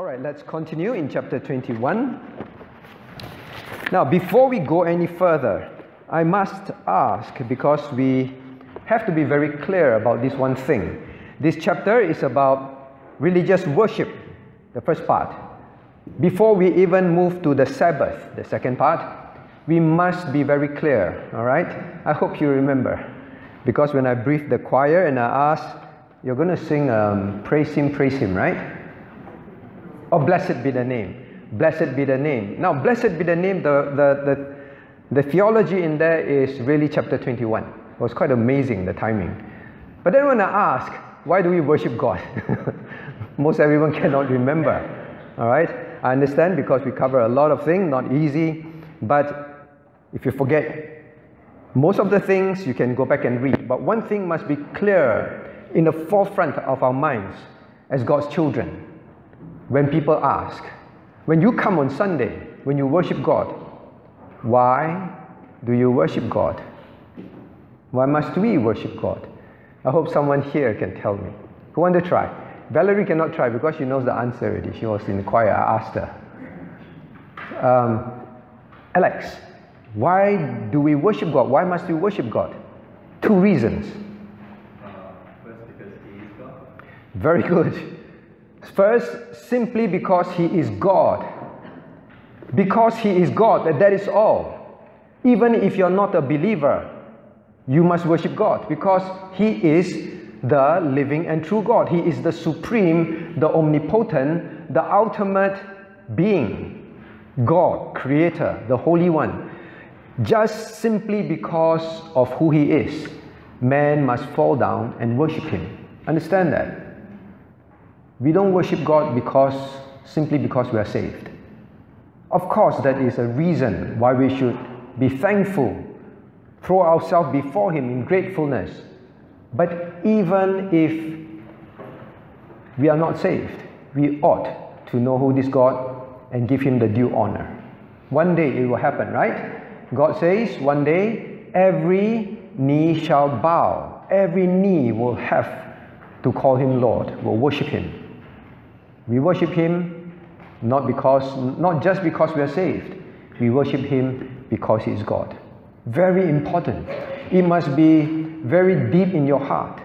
All right, let's continue in chapter 21. Now, before we go any further, I must ask because we have to be very clear about this one thing. This chapter is about religious worship, the first part. Before we even move to the Sabbath, the second part, we must be very clear, all right? I hope you remember. Because when I briefed the choir and I asked, you're going to sing um, Praise Him, Praise Him, right? Oh, blessed be the name. Blessed be the name. Now, blessed be the name, the, the, the, the theology in there is really chapter 21. It was quite amazing, the timing. But then when I ask, why do we worship God? Most everyone cannot remember. All right? I understand because we cover a lot of things, not easy. But if you forget most of the things, you can go back and read. But one thing must be clear in the forefront of our minds as God's children. When people ask, when you come on Sunday, when you worship God, why do you worship God? Why must we worship God? I hope someone here can tell me. Who want to try? Valerie cannot try because she knows the answer already. She was in the choir. I asked her. Um, Alex, why do we worship God? Why must we worship God? Two reasons. Uh, first, because He is God. Very good. First, simply because He is God. Because He is God, that is all. Even if you're not a believer, you must worship God because He is the living and true God. He is the supreme, the omnipotent, the ultimate being. God, Creator, the Holy One. Just simply because of who He is, man must fall down and worship Him. Understand that? We don't worship God because simply because we are saved. Of course, that is a reason why we should be thankful, throw ourselves before Him in gratefulness. But even if we are not saved, we ought to know who this God and give Him the due honor. One day it will happen, right? God says, one day every knee shall bow, every knee will have to call Him Lord, will worship Him. We worship Him not because, not just because we are saved. We worship Him because He is God. Very important. It must be very deep in your heart.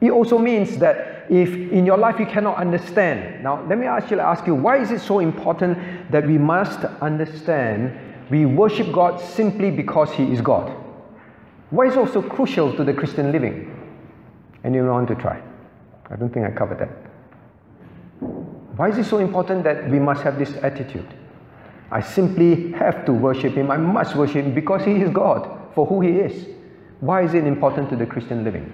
It also means that if in your life you cannot understand, now let me actually ask you, why is it so important that we must understand we worship God simply because He is God? Why is it also crucial to the Christian living? Anyone want to try? I don't think I covered that. Why is it so important that we must have this attitude? I simply have to worship Him. I must worship Him because He is God for who He is. Why is it important to the Christian living?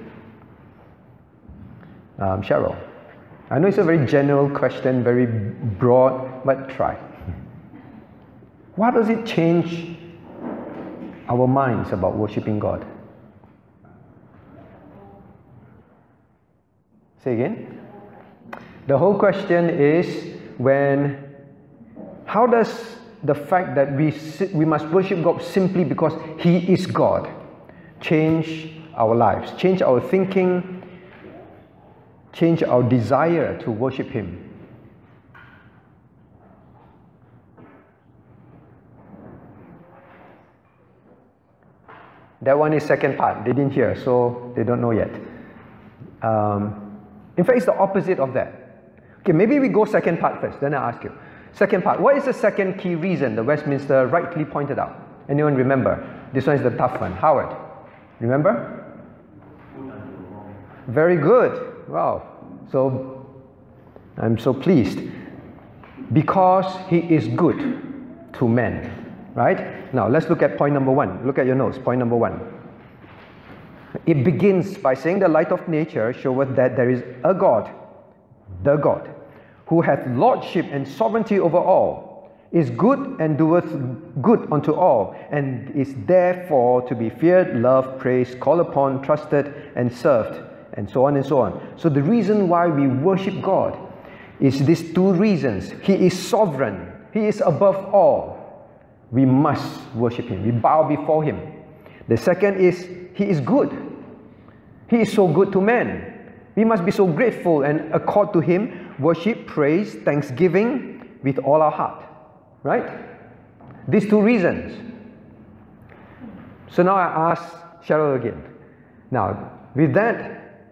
Um, Cheryl, I know it's a very general question, very broad, but try. Why does it change our minds about worshiping God? Say again. The whole question is when, how does the fact that we, we must worship God simply because He is God change our lives, change our thinking, change our desire to worship Him? That one is second part. They didn't hear, so they don't know yet. Um, in fact, it's the opposite of that. Okay, maybe we go second part first, then I ask you. Second part, what is the second key reason the Westminster rightly pointed out? Anyone remember? This one is the tough one. Howard, remember? Very good. Wow. So I'm so pleased. Because he is good to men. Right? Now let's look at point number one. Look at your notes. Point number one. It begins by saying the light of nature showeth that there is a God the God, who hath lordship and sovereignty over all, is good and doeth good unto all, and is therefore to be feared, loved, praised, called upon, trusted, and served, and so on and so on. So, the reason why we worship God is these two reasons. He is sovereign, He is above all. We must worship Him, we bow before Him. The second is He is good. He is so good to men. We must be so grateful and accord to Him worship, praise, thanksgiving with all our heart. Right? These two reasons. So now I ask Cheryl again. Now, with that,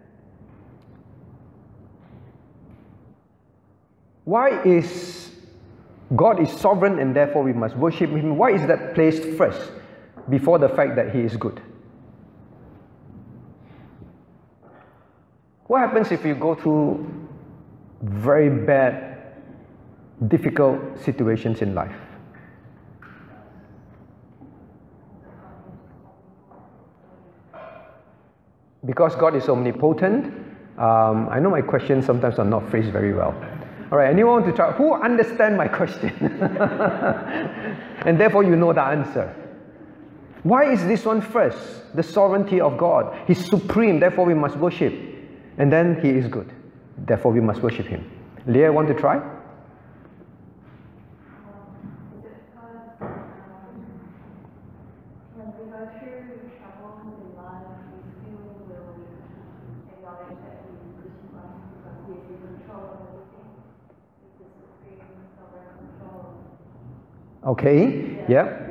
why is God is sovereign and therefore we must worship Him? Why is that placed first before the fact that He is good? What happens if you go through very bad, difficult situations in life? Because God is omnipotent, um, I know my questions sometimes are not phrased very well. All right, anyone want to try? Who understand my question? and therefore you know the answer. Why is this one first? The sovereignty of God. He's supreme, therefore we must worship. And then he is good. Therefore we must worship him. Leah, want to try? Okay, yeah.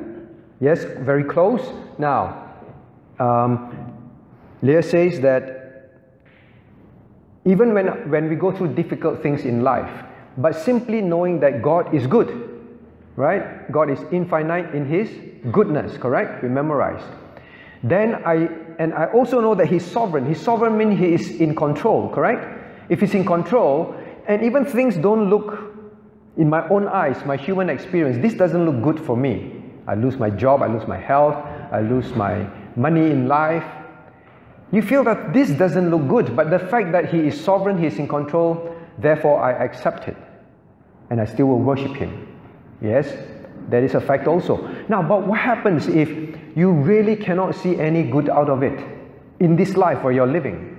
Yes, very close. Now, um, Leah says that even when, when we go through difficult things in life, but simply knowing that God is good, right? God is infinite in His goodness, correct? We memorized. Then I, and I also know that He's sovereign. He's sovereign means He is in control, correct? If He's in control, and even things don't look in my own eyes, my human experience, this doesn't look good for me. I lose my job, I lose my health, I lose my money in life. You feel that this doesn't look good, but the fact that He is sovereign, He is in control, therefore I accept it. And I still will worship Him. Yes, that is a fact also. Now, but what happens if you really cannot see any good out of it in this life where you're living?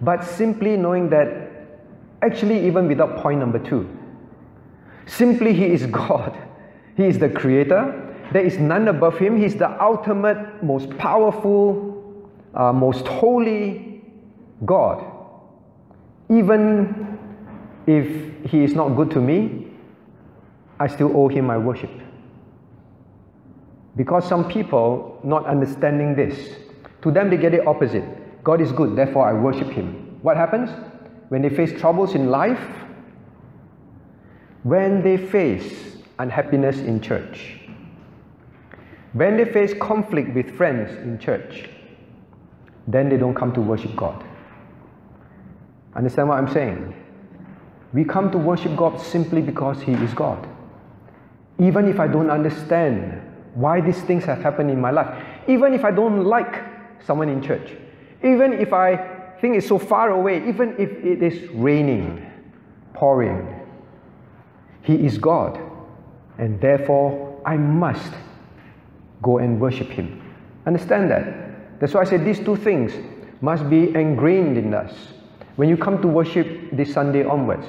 But simply knowing that, actually, even without point number two, Simply, He is God. He is the Creator. There is none above Him. He's the ultimate, most powerful, uh, most holy God. Even if He is not good to me, I still owe Him my worship. Because some people, not understanding this, to them they get it opposite. God is good, therefore I worship Him. What happens? When they face troubles in life, when they face unhappiness in church, when they face conflict with friends in church, then they don't come to worship God. Understand what I'm saying? We come to worship God simply because He is God. Even if I don't understand why these things have happened in my life, even if I don't like someone in church, even if I think it's so far away, even if it is raining, pouring, he is God, and therefore I must go and worship Him. Understand that? That's why I said these two things must be ingrained in us. When you come to worship this Sunday onwards,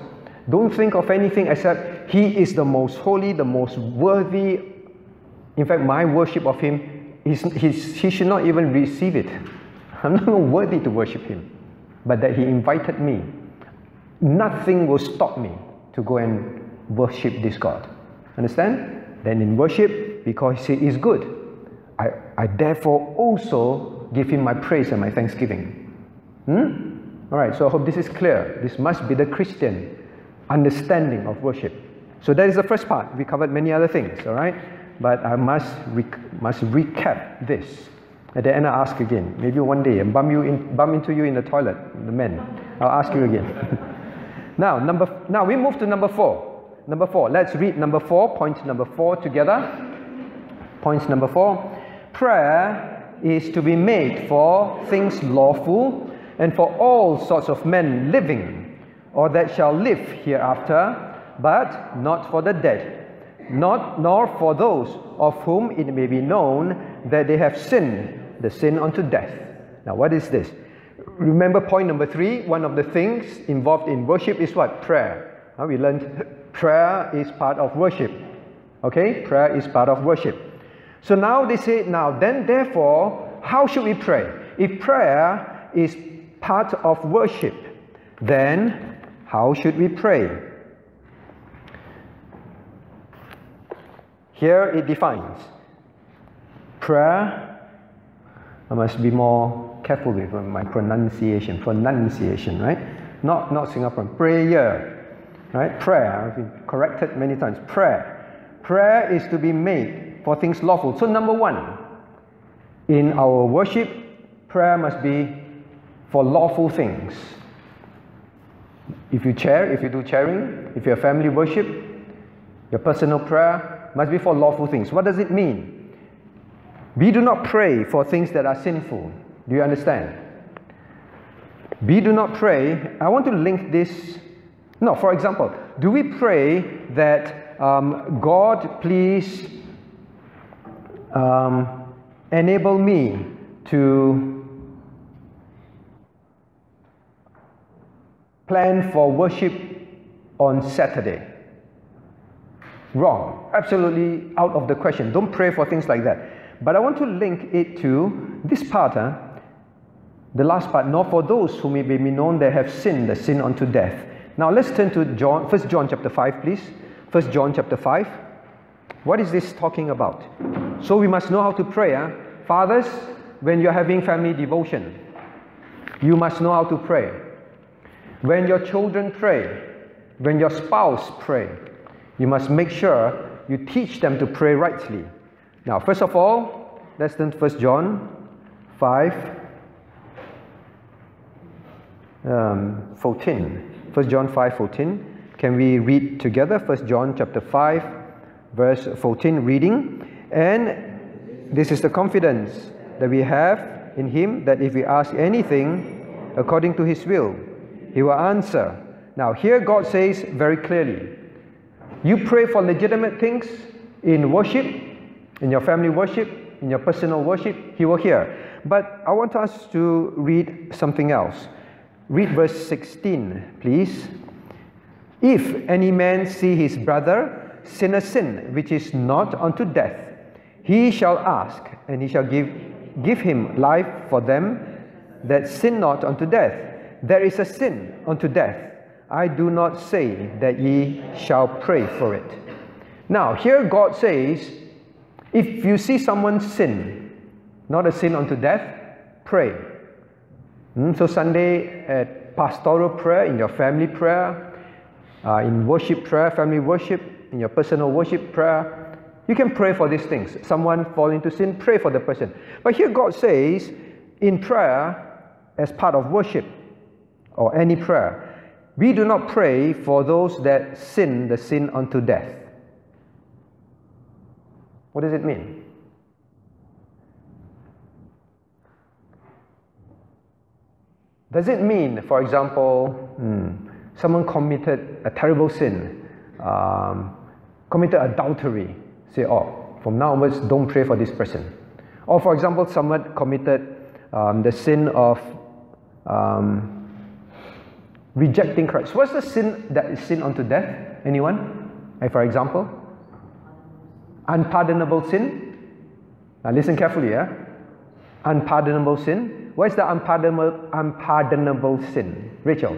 don't think of anything except He is the most holy, the most worthy. In fact, my worship of Him, is, He should not even receive it. I'm not worthy to worship Him, but that He invited me. Nothing will stop me to go and worship this God. Understand? Then in worship, because He is good, I, I therefore also give Him my praise and my thanksgiving. Hmm? All right, so I hope this is clear. This must be the Christian understanding of worship. So that is the first part. We covered many other things, all right? But I must, rec- must recap this. At the end, I ask again. Maybe one day I bump, you in, bump into you in the toilet, the men. I'll ask you again. now, number, now we move to number four. Number four, let's read number four, point number four together. Point number four prayer is to be made for things lawful and for all sorts of men living, or that shall live hereafter, but not for the dead, not nor for those of whom it may be known that they have sinned, the sin unto death. Now, what is this? Remember point number three, one of the things involved in worship is what? Prayer. Uh, we learned prayer is part of worship. Okay? Prayer is part of worship. So now they say, now then, therefore, how should we pray? If prayer is part of worship, then How should we pray? Here it defines prayer. I must be more careful with my pronunciation. Pronunciation, right? Not not Singaporean. Prayer, right? Prayer. I've been corrected many times. Prayer. Prayer is to be made for things lawful. So number one, in our worship, prayer must be for lawful things. If you chair, if you do chairing, if you're family worship, your personal prayer must be for lawful things. What does it mean? We do not pray for things that are sinful. Do you understand? We do not pray. I want to link this. No, for example, do we pray that um, God, please um, enable me to plan for worship on Saturday? Wrong. Absolutely out of the question. Don't pray for things like that. But I want to link it to this part, huh? the last part. not for those who may be known that have sinned, the sin unto death. Now let's turn to John, 1 John chapter 5, please. 1 John chapter 5. What is this talking about? So we must know how to pray. Huh? Fathers, when you're having family devotion, you must know how to pray. When your children pray, when your spouse pray, you must make sure you teach them to pray rightly. Now, first of all, let's turn to 1 John 5 um, 14. 1 John 5 14. Can we read together? 1 John chapter 5, verse 14, reading. And this is the confidence that we have in Him that if we ask anything according to His will, He will answer. Now, here God says very clearly you pray for legitimate things in worship, in your family worship, in your personal worship, He will hear. But I want us to read something else. Read verse 16, please. If any man see his brother sin a sin which is not unto death, he shall ask, and he shall give, give him life for them that sin not unto death. There is a sin unto death. I do not say that ye shall pray for it. Now, here God says, if you see someone sin, not a sin unto death, pray. Mm, so, Sunday at pastoral prayer, in your family prayer, uh, in worship prayer, family worship, in your personal worship prayer, you can pray for these things. Someone fall into sin, pray for the person. But here God says, in prayer, as part of worship or any prayer, we do not pray for those that sin the sin unto death. What does it mean? Does it mean, for example, hmm, someone committed a terrible sin, um, committed adultery, say, oh, from now onwards, don't pray for this person. Or, for example, someone committed um, the sin of um, rejecting Christ. What's the sin that is sin unto death? Anyone? For example, unpardonable sin. Now listen carefully, yeah. Unpardonable sin. What is the unpardonable unpardonable sin? Rachel.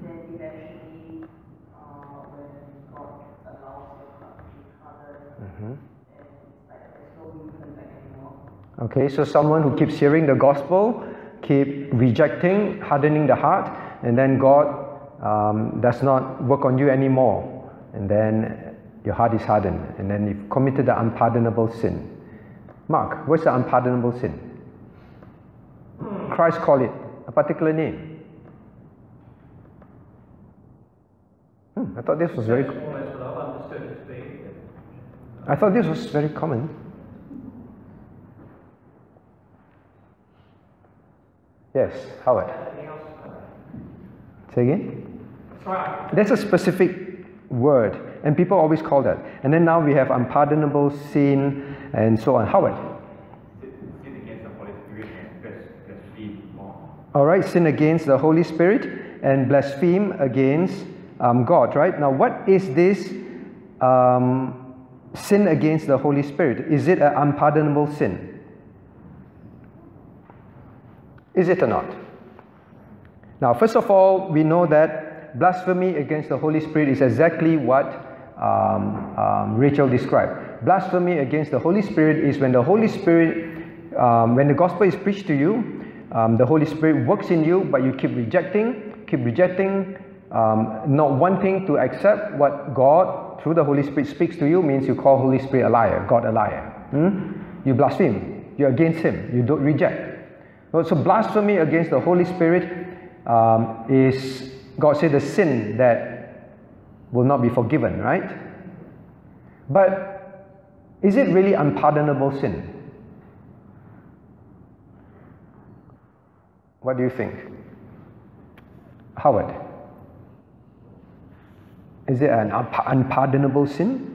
Okay, so someone who keeps hearing the gospel, keep rejecting, hardening the heart, and then God um, does not work on you anymore, and then your heart is hardened, and then you've committed the unpardonable sin. Mark, what's the unpardonable sin? Christ called it a particular name. Hmm, I thought this was very. I thought this was very common. Yes, Howard. Say again. That's a specific word, and people always call that. And then now we have unpardonable sin and so on. Howard. All right, sin against the Holy Spirit and blaspheme against um, God, right? Now, what is this um, sin against the Holy Spirit? Is it an unpardonable sin? Is it or not? Now, first of all, we know that blasphemy against the Holy Spirit is exactly what um, um, Rachel described. Blasphemy against the Holy Spirit is when the Holy Spirit, um, when the gospel is preached to you, um, the Holy Spirit works in you, but you keep rejecting, keep rejecting, um, not wanting to accept what God, through the Holy Spirit, speaks to you, means you call Holy Spirit a liar, God a liar. Hmm? You blaspheme, you're against Him, you don't reject. So blasphemy against the Holy Spirit um, is, God said, the sin that will not be forgiven, right? But is it really unpardonable sin? What do you think? Howard? Is it an unpardonable sin?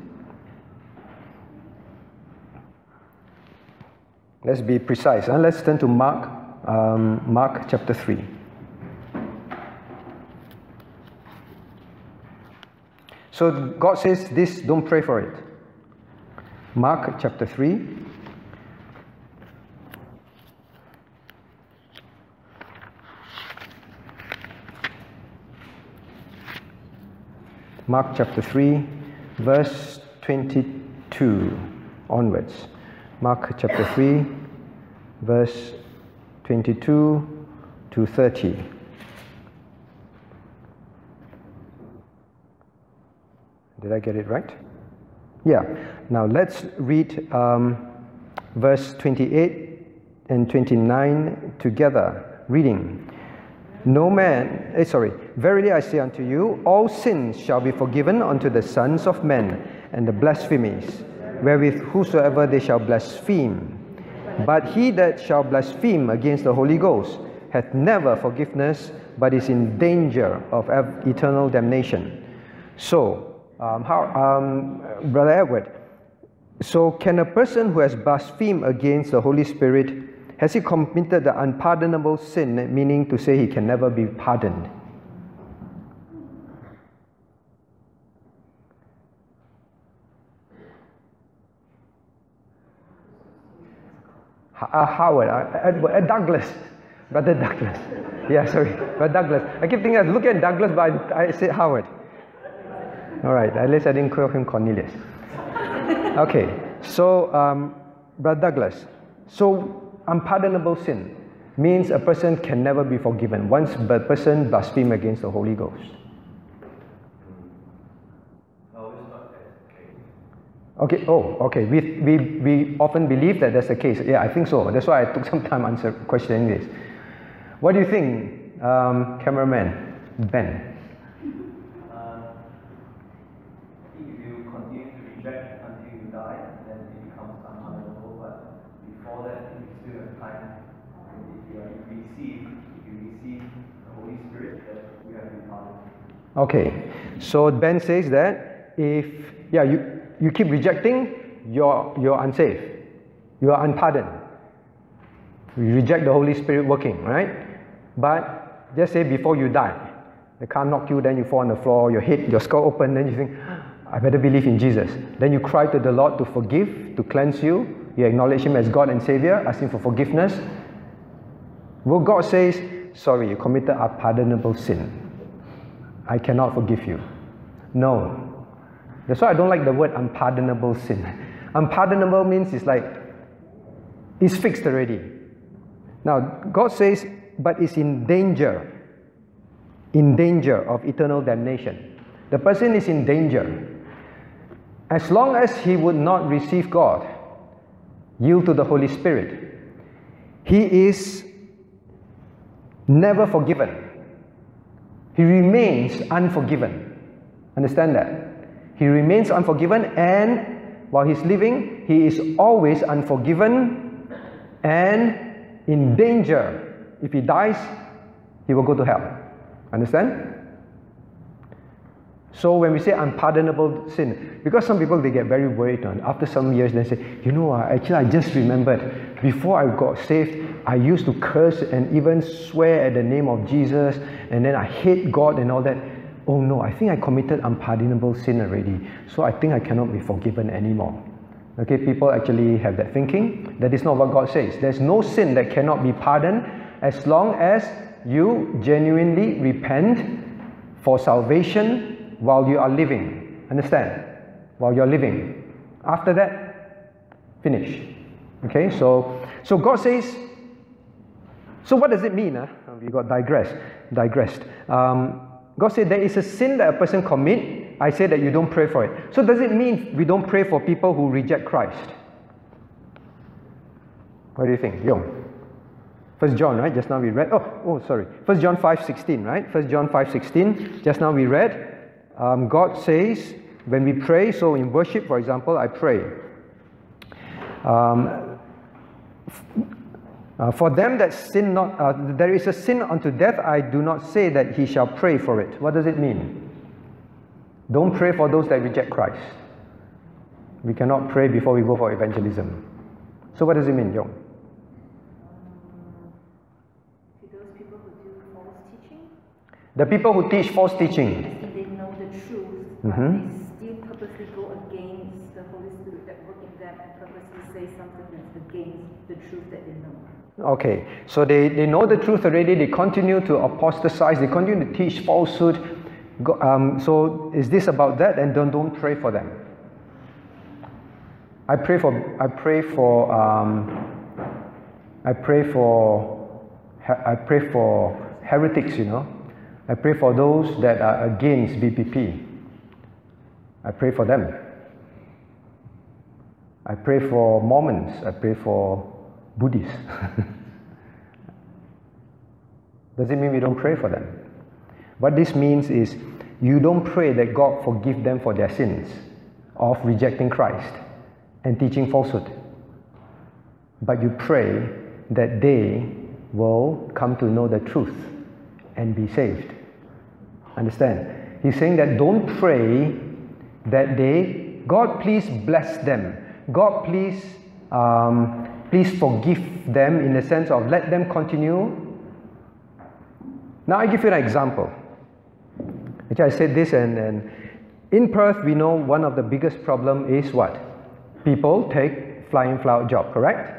Let's be precise. huh? Let's turn to Mark, um, Mark chapter 3. So God says this, don't pray for it. Mark chapter 3. Mark chapter 3, verse 22 onwards. Mark chapter 3, verse 22 to 30. Did I get it right? Yeah. Now let's read um, verse 28 and 29 together. Reading. No man, eh, sorry, verily I say unto you, all sins shall be forgiven unto the sons of men, and the blasphemies, wherewith whosoever they shall blaspheme. But he that shall blaspheme against the Holy Ghost hath never forgiveness, but is in danger of eternal damnation. So, um, how, um, Brother Edward, so can a person who has blasphemed against the Holy Spirit, has he committed the unpardonable sin, meaning to say he can never be pardoned? Howard, uh, Edward, uh, Douglas, Brother Douglas. Yeah, sorry, Brother Douglas. I keep thinking, I look at Douglas, but I, I said Howard. All right, at least I didn't call him Cornelius. Okay, so, um, Brother Douglas, so unpardonable sin means a person can never be forgiven once a person blasphemes against the Holy Ghost. No, it's not that case. Okay, oh, okay. We, we, we often believe that that's the case. Yeah, I think so. That's why I took some time answer questioning this. What do you think, um, cameraman Ben? I think if you continue to reject until you die, then it becomes unpardonable. But before that, you still have time. If you, are, if you receive, if you receive the Holy Spirit, then you have been pardoned. Okay, so Ben says that if yeah you, you keep rejecting, you're you're unsafe, you are unpardoned. You reject the Holy Spirit working, right? But just say before you die, the car knock you, then you fall on the floor, your head, your skull open, then you think, ah, I better believe in Jesus. Then you cry to the Lord to forgive, to cleanse you. You acknowledge Him as God and Savior, asking for forgiveness. Well, God says, sorry, you committed a pardonable sin. I cannot forgive you. No. That's why I don't like the word unpardonable sin. Unpardonable means it's like, it's fixed already. Now, God says, but it's in danger, in danger of eternal damnation. The person is in danger. As long as he would not receive God, yield to the Holy Spirit, he is never forgiven. He remains unforgiven. Understand that? He remains unforgiven, and while he's living, he is always unforgiven and in danger. If he dies, he will go to hell. Understand? So when we say unpardonable sin, because some people they get very worried on after some years they say, you know, actually I just remembered before I got saved, I used to curse and even swear at the name of Jesus, and then I hate God and all that. Oh no, I think I committed unpardonable sin already, so I think I cannot be forgiven anymore. Okay, people actually have that thinking. That is not what God says. There's no sin that cannot be pardoned as long as you genuinely repent for salvation while you are living. Understand? While you're living. After that, finish. Okay, so so God says. So what does it mean? Huh? We got digressed. Digressed. Um, God said there is a sin that a person commit. I say that you don't pray for it. So does it mean we don't pray for people who reject Christ? What do you think, Yong? First John, right? Just now we read. Oh, oh, sorry. First John five sixteen, right? First John five sixteen. Just now we read. Um, God says when we pray, so in worship, for example, I pray. Um, uh, for them that sin not, uh, there is a sin unto death, I do not say that he shall pray for it. What does it mean? Don't pray for those that reject Christ. We cannot pray before we go for evangelism. So, what does it mean, Yong? To those people who do false teaching, The people who teach false teaching. they know the truth, but Mhm. they still purposely go against the Holy Spirit that work in them and purposely say something that's against the truth that they know. Okay, so they, they know the truth already, they continue to apostatize, they continue to teach falsehood. Um, so is this about that? And don't, don't pray for them. I pray for, I pray for, um, I pray for, I pray for heretics, you know. I pray for those that are against BPP. I pray for them. I pray for Mormons. I pray for Buddhists. Does it mean we don't pray for them? What this means is you don't pray that God forgive them for their sins of rejecting Christ and teaching falsehood. But you pray that they will come to know the truth and be saved. Understand? He's saying that don't pray that they, God please bless them. God please, um, please forgive them in the sense of let them continue. Now I give you an example. Actually, I said this, and, and in Perth, we know one of the biggest problem is what? People take fly-in fly-out job, correct?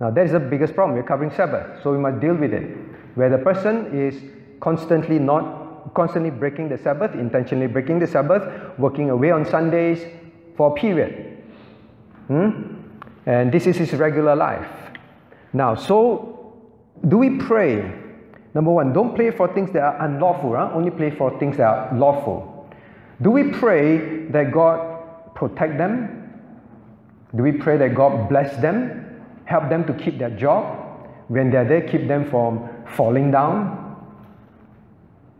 Now that is the biggest problem. We're covering Sabbath, so we must deal with it. Where the person is constantly not constantly breaking the Sabbath, intentionally breaking the Sabbath, working away on Sundays for a period. Hmm? And this is his regular life. Now, so do we pray? Number one, don't pray for things that are unlawful, huh? only pray for things that are lawful. Do we pray that God protect them? Do we pray that God bless them? Help them to keep their job? When they're there, keep them from falling down?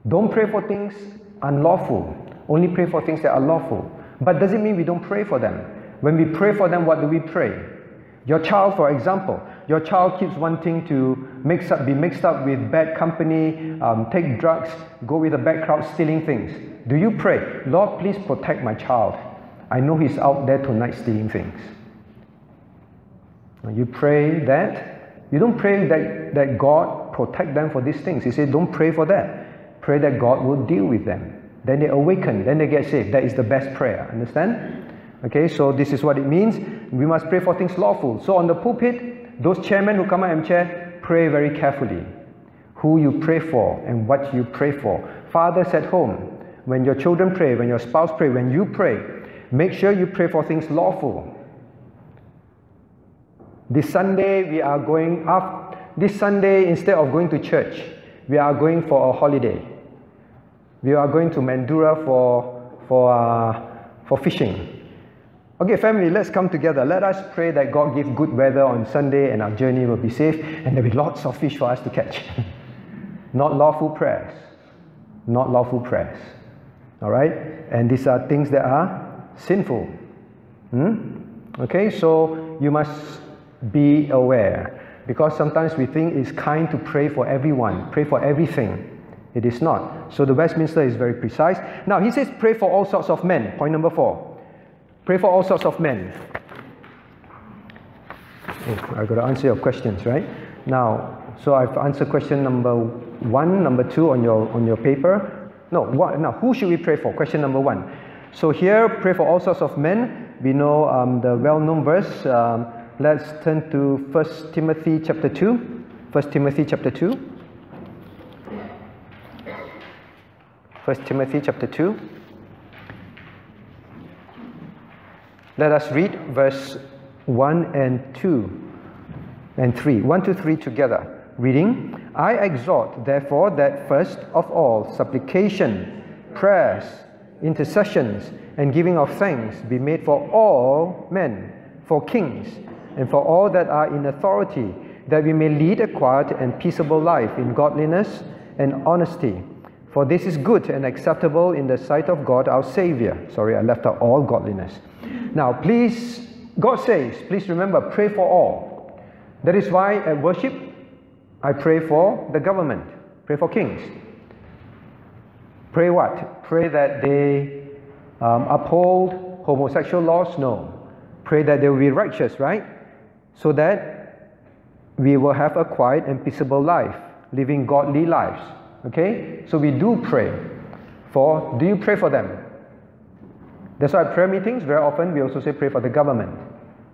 Don't pray for things unlawful. Only pray for things that are lawful. But does it mean we don't pray for them? When we pray for them, what do we pray? Your child, for example, your child keeps wanting to mix up, be mixed up with bad company, um, take drugs, go with a bad crowd, stealing things. Do you pray, Lord, please protect my child? I know he's out there tonight stealing things. You pray that. You don't pray that, that God protect them for these things. He said, don't pray for that. Pray that God will deal with them. Then they awaken, then they get saved. That is the best prayer. Understand? Okay, so this is what it means. We must pray for things lawful. So on the pulpit, those chairmen who come out and chair, pray very carefully. Who you pray for and what you pray for. Fathers at home, when your children pray, when your spouse pray, when you pray, make sure you pray for things lawful. This Sunday we are going up. This Sunday, instead of going to church, we are going for a holiday. We are going to Mandurah for for uh, for fishing. Okay, family, let's come together. Let us pray that God give good weather on Sunday and our journey will be safe and there'll be lots of fish for us to catch. Not lawful prayers. Not lawful prayers. All right? And these are things that are sinful. Hmm? Okay, so you must be aware because sometimes we think it's kind to pray for everyone, pray for everything. It is not. So the Westminster is very precise. Now he says, pray for all sorts of men. Point number four. Pray for all sorts of men. Oh, I've got to answer your questions, right? Now, so I've answered question number one, number two on your on your paper. No, what, now who should we pray for? Question number one. So here, pray for all sorts of men. We know um, the well-known verse. Um, let's turn to 1 Timothy chapter 2. 1 Timothy chapter 2. 1 Timothy chapter 2. Let us read verse 1 and 2 and 3. 1 to 3 together. Reading, I exhort, therefore, that first of all, supplication, prayers, intercessions, and giving of thanks be made for all men, for kings, and for all that are in authority, that we may lead a quiet and peaceable life in godliness and honesty. For this is good and acceptable in the sight of God our Savior. Sorry, I left out all godliness. Now, please, God says, please remember, pray for all. That is why at worship, I pray for the government, pray for kings. Pray what? Pray that they um, uphold homosexual laws? No. Pray that they will be righteous, right? So that we will have a quiet and peaceable life, living godly lives. Okay? So we do pray for, do you pray for them? That's why prayer meetings, very often we also say pray for the government.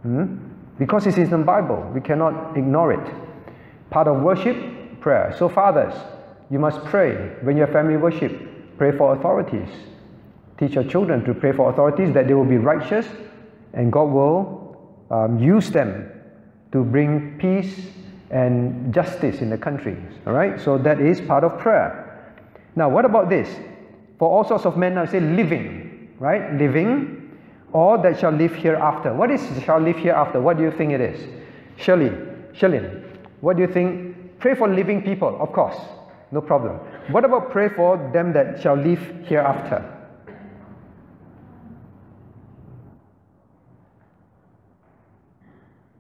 Hmm? Because it is in the Bible, we cannot ignore it. Part of worship, prayer. So, fathers, you must pray when your family worship. Pray for authorities. Teach your children to pray for authorities that they will be righteous and God will um, use them to bring peace and justice in the country. All right? So, that is part of prayer. Now, what about this? For all sorts of men, I say living, right? Living, or that shall live hereafter. What is shall live hereafter? What do you think it is? Shirley, Shirley, what do you think? Pray for living people, of course, no problem. What about pray for them that shall live hereafter?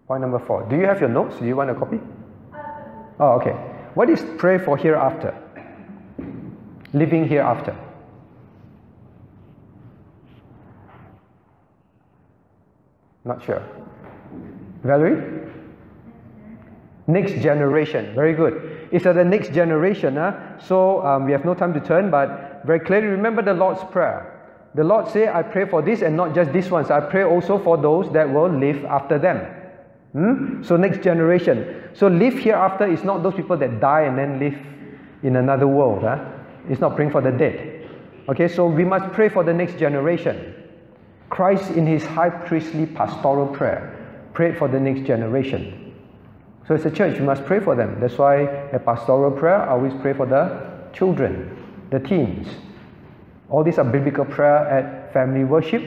Point number four. Do you have your notes? Do you want a copy? Oh, okay. What is pray for hereafter? Living hereafter. Not sure. Valerie? Next generation. Very good. It's at the next generation. Huh? So um, we have no time to turn, but very clearly remember the Lord's Prayer. The Lord say, I pray for this and not just these ones. I pray also for those that will live after them. Hmm? So next generation. So live hereafter is not those people that die and then live in another world. Huh? It's not praying for the dead. Okay, so we must pray for the next generation. Christ in his high priestly pastoral prayer prayed for the next generation. So as a church, we must pray for them. That's why a pastoral prayer, I always pray for the children, the teens. All these are biblical prayer at family worship,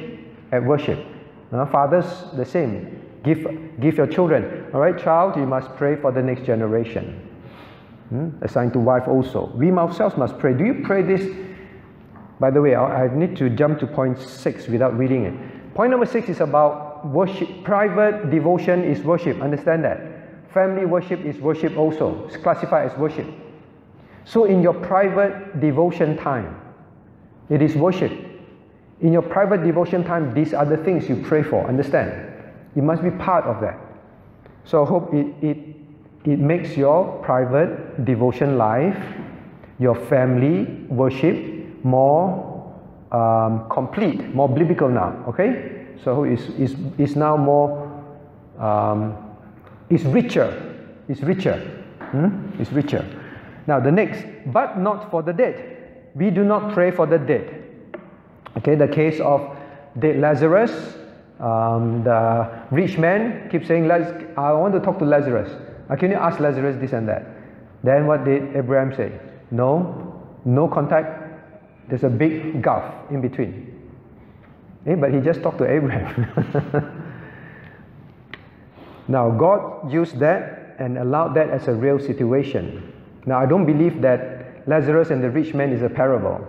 at worship. Uh, fathers, the same. Give, give your children. All right, child, you must pray for the next generation. Hmm? Assigned to wife also. We ourselves must pray. Do you pray this? By the way, I, I need to jump to point six without reading it. Point number six is about worship. Private devotion is worship. Understand that? Family worship is worship also. It's classified as worship. So in your private devotion time, it is worship. In your private devotion time, these are the things you pray for. Understand? You must be part of that. So I hope it, it, it makes your private devotion life, your family worship more um, complete, more biblical now. Okay? So it's, it's, it's now more, um, it's richer. It's richer. Hmm? It's richer. Now the next, but not for the dead. We do not pray for the dead. Okay, the case of dead Lazarus, um, the rich man keeps saying, I want to talk to Lazarus. Uh, can you ask Lazarus this and that? Then what did Abraham say? No, no contact. There's a big gulf in between. Eh, but he just talked to Abraham. now, God used that and allowed that as a real situation. Now, I don't believe that Lazarus and the rich man is a parable.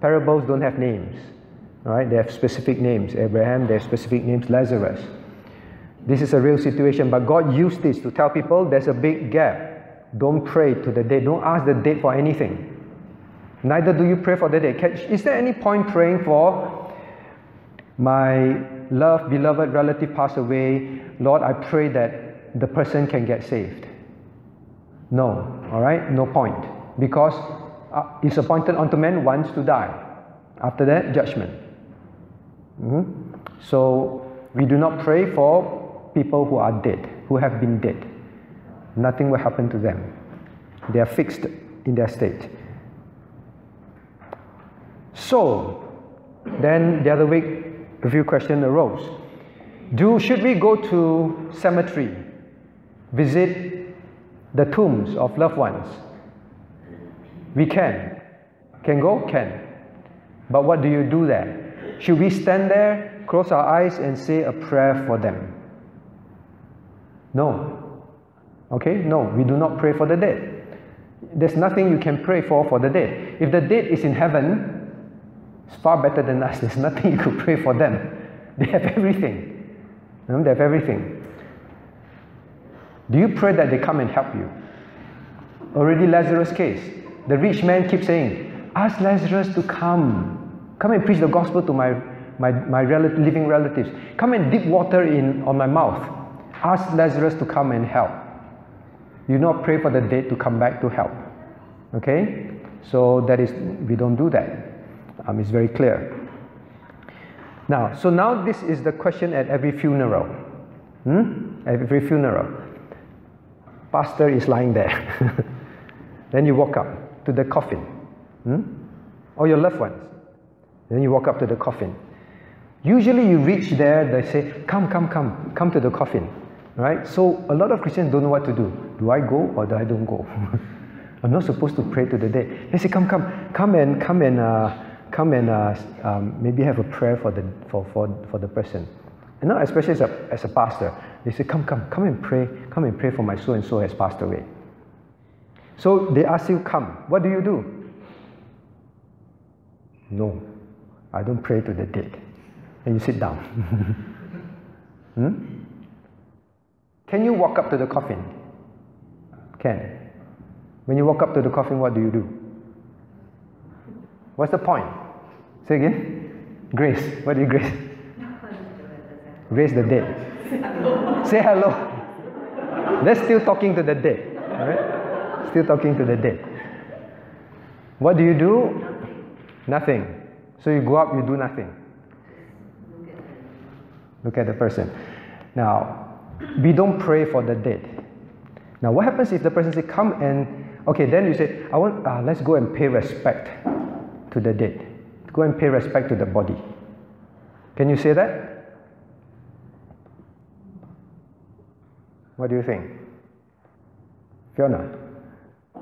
Parables don't have names. Right? They have specific names. Abraham, they have specific names. Lazarus. This is a real situation, but God used this to tell people there's a big gap. Don't pray to the dead. Don't ask the dead for anything. Neither do you pray for the dead. Is there any point praying for my loved, beloved relative passed away? Lord, I pray that the person can get saved. No, all right, no point. Because uh, it's appointed unto man once to die. After that, judgment. Mhm. So we do not pray for people who are dead, who have been dead. Nothing will happen to them. They are fixed in their state. So, then the other week, a few questions arose. Do should we go to cemetery, visit the tombs of loved ones? We can. Can go? Can. But what do you do there? Should we stand there, close our eyes, and say a prayer for them? No. Okay? No, we do not pray for the dead. There's nothing you can pray for for the dead. If the dead is in heaven, it's far better than us. There's nothing you could pray for them. They have everything. They have everything. Do you pray that they come and help you? Already Lazarus' case. The rich man keeps saying, Ask Lazarus to come. Come and preach the gospel to my, my, my living relatives. Come and dip water in on my mouth. Ask Lazarus to come and help. You not pray for the dead to come back to help. Okay? So that is, we don't do that. Um, it's very clear. Now, so now this is the question at every funeral. Hmm? Every funeral. Pastor is lying there. then you walk up to the coffin. Hmm? Or your loved ones. Then you walk up to the coffin. Usually you reach there, they say, Come, come, come, come to the coffin. Right? So a lot of Christians don't know what to do. Do I go or do I don't go? I'm not supposed to pray to the dead. They say, Come, come, come and come and uh, come and uh, um, maybe have a prayer for the for, for, for the person. And now especially as a, as a pastor, they say, Come, come, come and pray, come and pray for my so and so has passed away. So they ask you, come. What do you do? No, I don't pray to the dead. And you sit down. hmm? Can you walk up to the coffin? Can. When you walk up to the coffin, what do you do? What's the point? Say again. Grace. What do you grace? Raise the dead. Say hello. They're still talking to the dead. Alright? Still talking to the dead. What do you do? Nothing. So you go up, you do nothing. Look at the person. Now, we don't pray for the dead. Now, what happens if the person say, "Come and," okay, then you say, "I want, uh, let's go and pay respect to the dead. Go and pay respect to the body." Can you say that? What do you think, Fiona?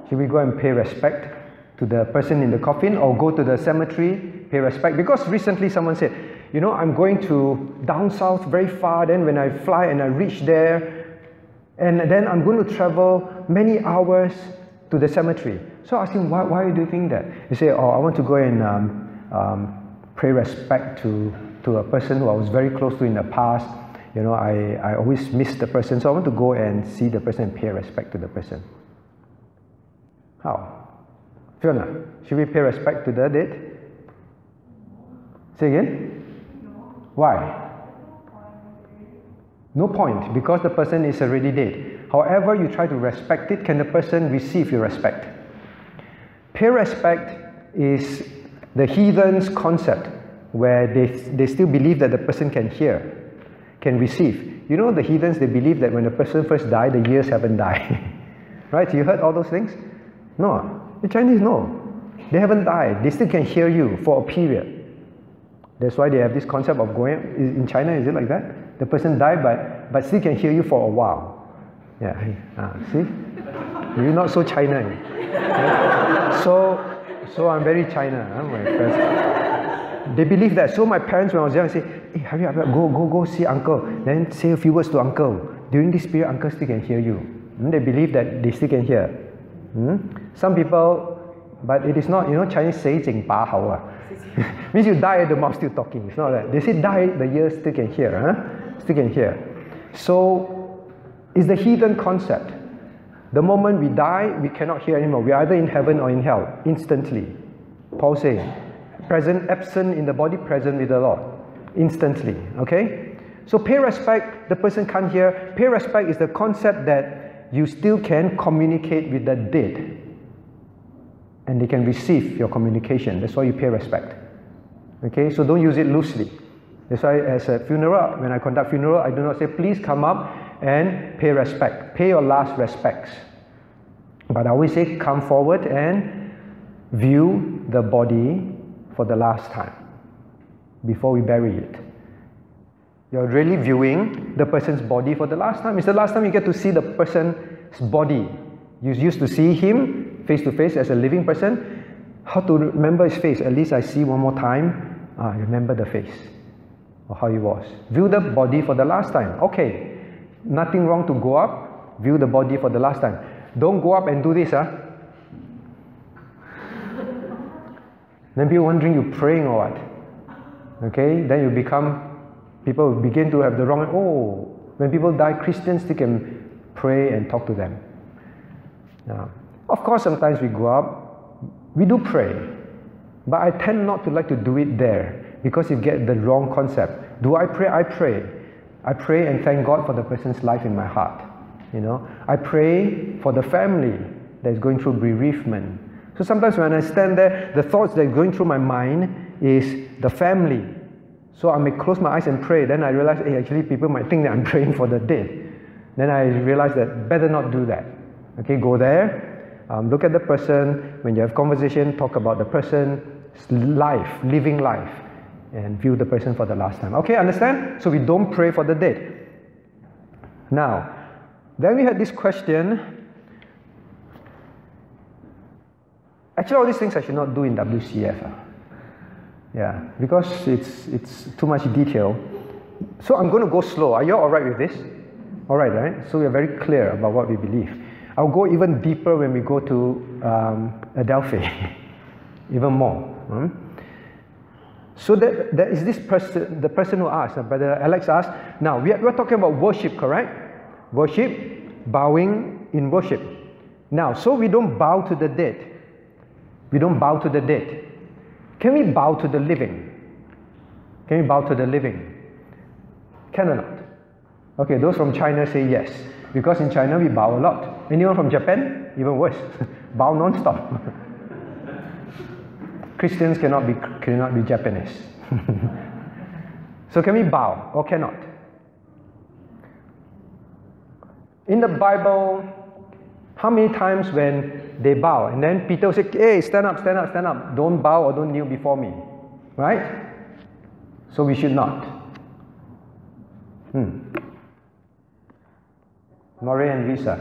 Should we go and pay respect to the person in the coffin, or go to the cemetery, pay respect? Because recently someone said, "You know, I'm going to down south, very far. Then when I fly and I reach there." And then I'm going to travel many hours to the cemetery. So I asked him, why, why do you think that? He said, oh, I want to go and um, um, pay respect to, to a person who I was very close to in the past. You know, I, I always miss the person, so I want to go and see the person and pay respect to the person. How? Fiona, should we pay respect to the dead? Say again? Why? No point, because the person is already dead. However, you try to respect it, can the person receive your respect? Pay respect is the heathen's concept where they, they still believe that the person can hear, can receive. You know, the heathens, they believe that when a person first died, the years haven't died. right? You heard all those things? No. The Chinese, no. They haven't died. They still can hear you for a period. That's why they have this concept of going, in China, is it like that? The person died, but, but still can hear you for a while. Yeah, ah, see? You're not so China. Right? So, so I'm very China. My friends. They believe that. So my parents, when I was young, say, hey, hurry up, go, go, go see uncle. Then say a few words to uncle. During this period, uncle still can hear you. And they believe that they still can hear. Hmm? Some people, but it is not, you know, Chinese say jing ba hao. Ah. Means you die, the mouth still talking. It's not that. They say die, the ears still can hear. Huh? Still can hear. So it's the heathen concept. The moment we die, we cannot hear anymore. We are either in heaven or in hell, instantly. Paul saying, present, absent in the body, present with the Lord, instantly. Okay? So pay respect, the person can't hear. Pay respect is the concept that you still can communicate with the dead and they can receive your communication. That's why you pay respect. Okay, so don't use it loosely. That's why as a funeral, when I conduct funeral, I do not say, please come up and pay respect. Pay your last respects. But I always say, come forward and view the body for the last time before we bury it. You're really viewing the person's body for the last time. It's the last time you get to see the person's body. You used to see him face to face as a living person. How to remember his face? At least I see one more time. Ah, remember the face or how he was. View the body for the last time. Okay, nothing wrong to go up, view the body for the last time. Don't go up and do this, huh? then people wondering you praying or what? Okay, then you become, people begin to have the wrong, oh, when people die, Christians, they can pray and talk to them. Now, of course, sometimes we go up, we do pray, but I tend not to like to do it there because you get the wrong concept. Do I pray? I pray. I pray and thank God for the person's life in my heart. You know, I pray for the family that is going through bereavement. So sometimes when I stand there, the thoughts that are going through my mind is the family. So I may close my eyes and pray. Then I realize, hey, actually, people might think that I'm praying for the dead. Then I realize that better not do that. Okay, go there, um, look at the person. When you have conversation, talk about the person's life, living life, and view the person for the last time. Okay, understand? So we don't pray for the dead. Now, then we had this question. Actually, all these things I should not do in WCF. Uh. Yeah, because it's, it's too much detail. So I'm going to go slow. Are you all right with this? All right, right? So we are very clear about what we believe. I'll go even deeper when we go to um, Adelphi, even more. Hmm? So that, that is this person, the person who asked, uh, Brother Alex asked. Now we are, we are talking about worship, correct? Worship, bowing in worship. Now, so we don't bow to the dead. We don't bow to the dead. Can we bow to the living? Can we bow to the living? Can or not? Okay, those from China say yes. Because in China we bow a lot. Anyone from Japan? Even worse. bow non-stop. Christians cannot be, cannot be Japanese. so can we bow or cannot? In the Bible, how many times when they bow and then Peter will say, hey, stand up, stand up, stand up. Don't bow or don't kneel before me. Right? So we should not. Hmm. Maria and Lisa.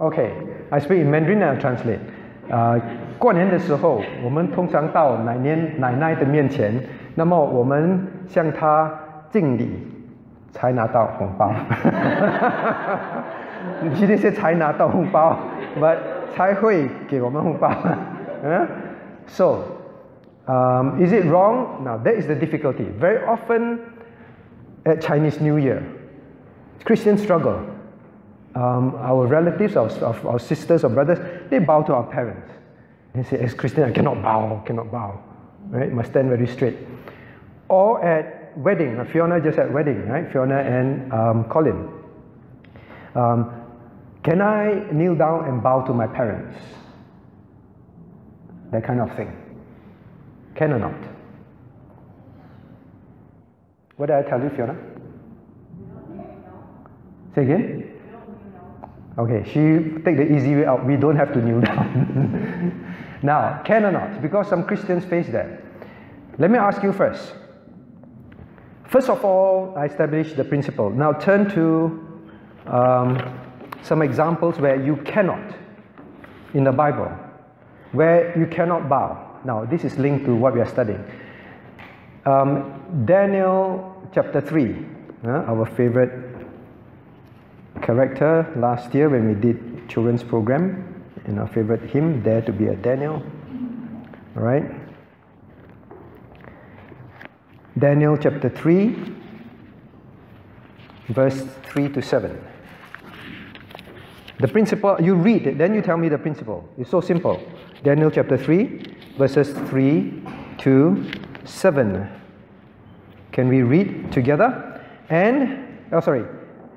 Okay, I speak in Mandarin and I'll translate. 呃，过年的时候，我们通常到奶奶奶奶的面前，那么我们向她敬礼，才拿到红包。你今天是才拿到红包，？But 才会给我们红包。嗯，So, um, is it wrong? Now that is the difficulty. Very often at Chinese New Year, Christians struggle. Um, our relatives, our, our, sisters or brothers, they bow to our parents. They say, as Christian, I cannot bow, cannot bow. Right? Must stand very straight. Or at wedding, Fiona just at wedding, right? Fiona and um, Colin. Um, can I kneel down and bow to my parents? That kind of thing. Can or not? What did I tell you, Fiona? Say again? Okay, she take the easy way out. We don't have to kneel down. now, can or not? Because some Christians face that. Let me ask you first. First of all, I established the principle. Now turn to um, some examples where you cannot in the Bible, where you cannot bow. Now, this is linked to what we are studying. Um, Daniel chapter 3, uh, our favorite character last year when we did children's program and our favorite hymn, Dare to be a Daniel. All right? Daniel chapter 3, verse 3 to 7. The principle, you read then you tell me the principle. It's so simple. Daniel chapter 3, verses 3 to 7. Can we read together? And, oh, sorry,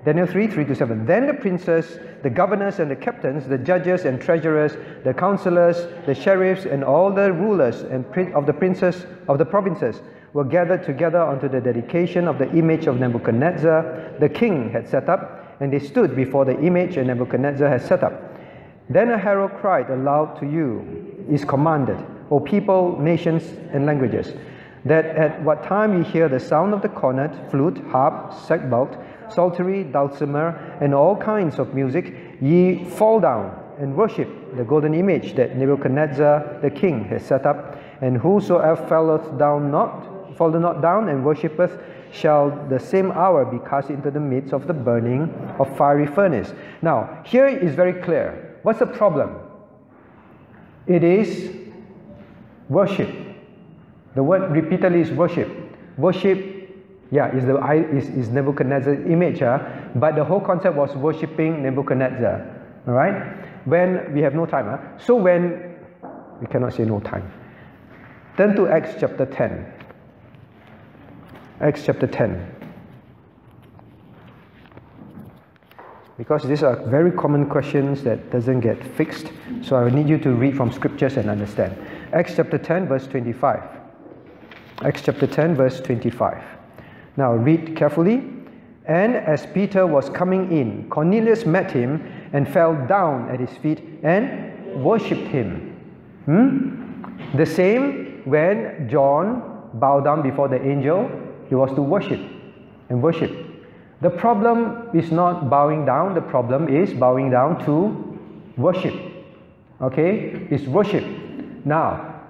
Daniel 3 3 to 7. Then the princes, the governors and the captains, the judges and treasurers, the counselors, the sheriffs, and all the rulers and of the princes of the provinces were gathered together unto the dedication of the image of Nebuchadnezzar the king had set up, and they stood before the image and Nebuchadnezzar had set up. Then a herald cried aloud to you, is commanded, O people, nations, and languages, that at what time ye hear the sound of the cornet, flute, harp, sackbut, psaltery, dulcimer, and all kinds of music, ye fall down and worship the golden image that Nebuchadnezzar the king has set up, and whosoever falleth down not falleth not down and worshippeth shall the same hour be cast into the midst of the burning of fiery furnace. Now, here is very clear. What's the problem? It is worship. The word repeatedly is worship. Worship, yeah, is the is, is Nebuchadnezzar's image, huh? but the whole concept was worshipping Nebuchadnezzar. All right? When we have no time, huh? so when we cannot say no time. Turn to Acts chapter 10. Acts chapter 10. Because these are very common questions that doesn't get fixed, so I need you to read from scriptures and understand. Acts chapter 10, verse 25. Acts chapter 10, verse 25. Now read carefully. And as Peter was coming in, Cornelius met him and fell down at his feet and worshipped him. Hmm? The same when John bowed down before the angel he was to worship and worship. The problem is not bowing down, the problem is bowing down to worship. Okay? It's worship. Now,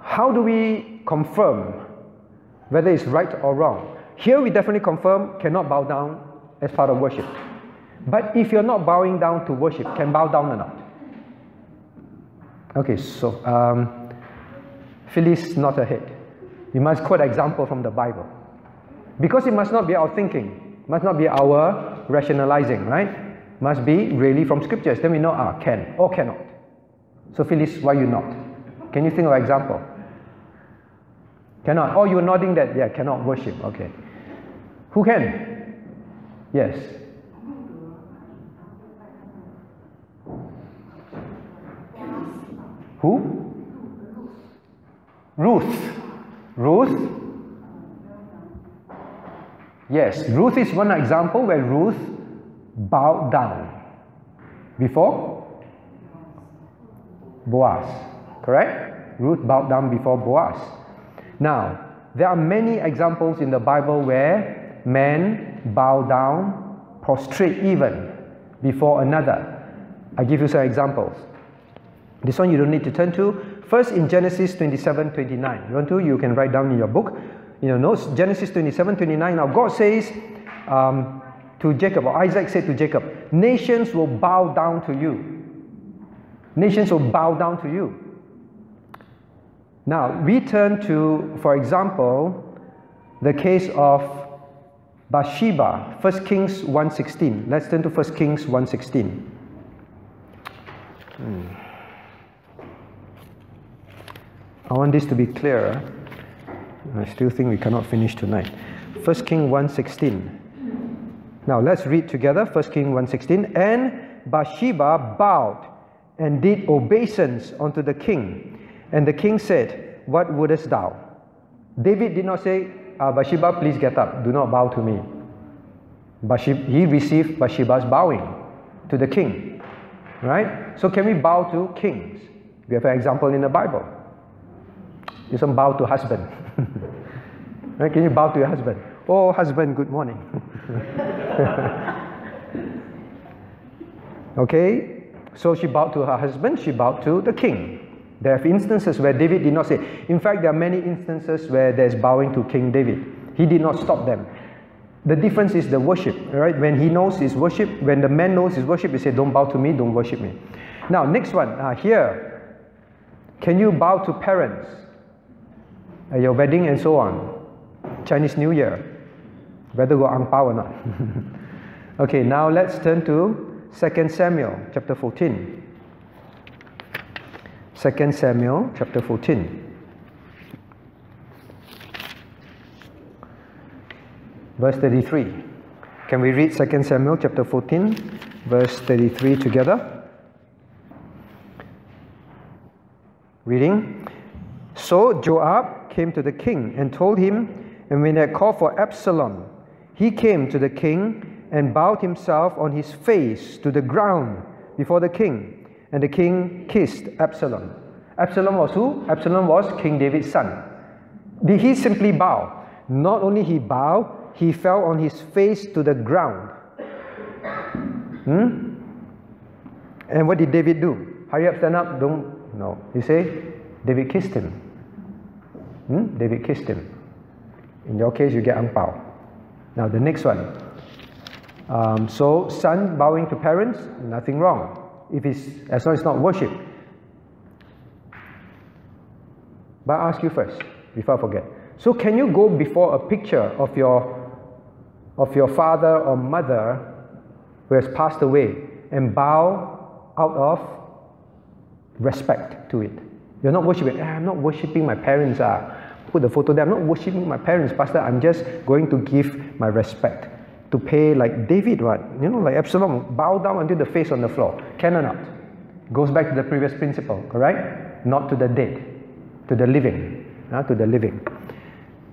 how do we confirm whether it's right or wrong? Here we definitely confirm cannot bow down as part of worship. But if you're not bowing down to worship, can bow down or not? Okay, so um, Phyllis not ahead. You must quote example from the Bible. Because it must not be our thinking, must not be our rationalizing, right? Must be really from scriptures. Then we know, ah, can or cannot. So Phyllis, why you not? Can you think of an example? Cannot. Oh, you're nodding that, yeah, cannot worship. Okay. Who can? Yes. Who? Ruth. Ruth Yes, Ruth is one example where Ruth bowed down before Boaz. Correct? Ruth bowed down before Boaz. Now, there are many examples in the Bible where men bow down, prostrate even before another. I give you some examples. This one you don't need to turn to. First in Genesis 27 29. You want to? You can write down in your book you know, Genesis 27, 29. Now, God says um, to Jacob, or Isaac said to Jacob, Nations will bow down to you. Nations will bow down to you. Now, we turn to, for example, the case of Bathsheba, 1 Kings 1.16. Let's turn to 1 Kings 1.16. Hmm. I want this to be clearer. I still think we cannot finish tonight. 1 King 1.16. Now let's read together 1 King 1.16. And Bathsheba bowed and did obeisance unto the king. And the king said, What wouldest thou? David did not say, uh, Bathsheba, please get up. Do not bow to me. Bathsheba, he received Bathsheba's bowing to the king. Right? So can we bow to kings? We have an example in the Bible. You some bow to husband. right? Can you bow to your husband? Oh, husband, good morning. okay, so she bowed to her husband, she bowed to the king. There are instances where David did not say. In fact, there are many instances where there's bowing to King David. He did not stop them. The difference is the worship, right? When he knows his worship, when the man knows his worship, he said, Don't bow to me, don't worship me. Now, next one, uh, here. Can you bow to parents? Uh, your wedding and so on, Chinese New Year. Whether go ang pao or not. okay, now let's turn to 2 Samuel chapter 14. 2 Samuel chapter 14. Verse 33. Can we read 2 Samuel chapter 14, verse 33 together? Reading. So Joab came to the king and told him, and when they called for Absalom, he came to the king and bowed himself on his face to the ground before the king. And the king kissed Absalom. Absalom was who? Absalom was King David's son. Did he simply bow? Not only he bowed, he fell on his face to the ground. Hmm? And what did David do? Hurry up, stand up. Don't. No. You say, David kissed him. Hmm? David kissed him. In your case, you get ang pao. Now, the next one. Um, so, son bowing to parents, nothing wrong. If it's, as long as it's not worship. But I ask you first, before I forget. So, can you go before a picture of your of your father or mother who has passed away and bow out of respect to it? You're not worshiping. Ah, I'm not worshiping my parents. Ah. Put the photo there. I'm not worshiping my parents, Pastor. I'm just going to give my respect. To pay like David, what? You know, like Absalom, bow down until the face on the floor. Can or not? Goes back to the previous principle, correct? Not to the dead, to the living. Uh, to the living.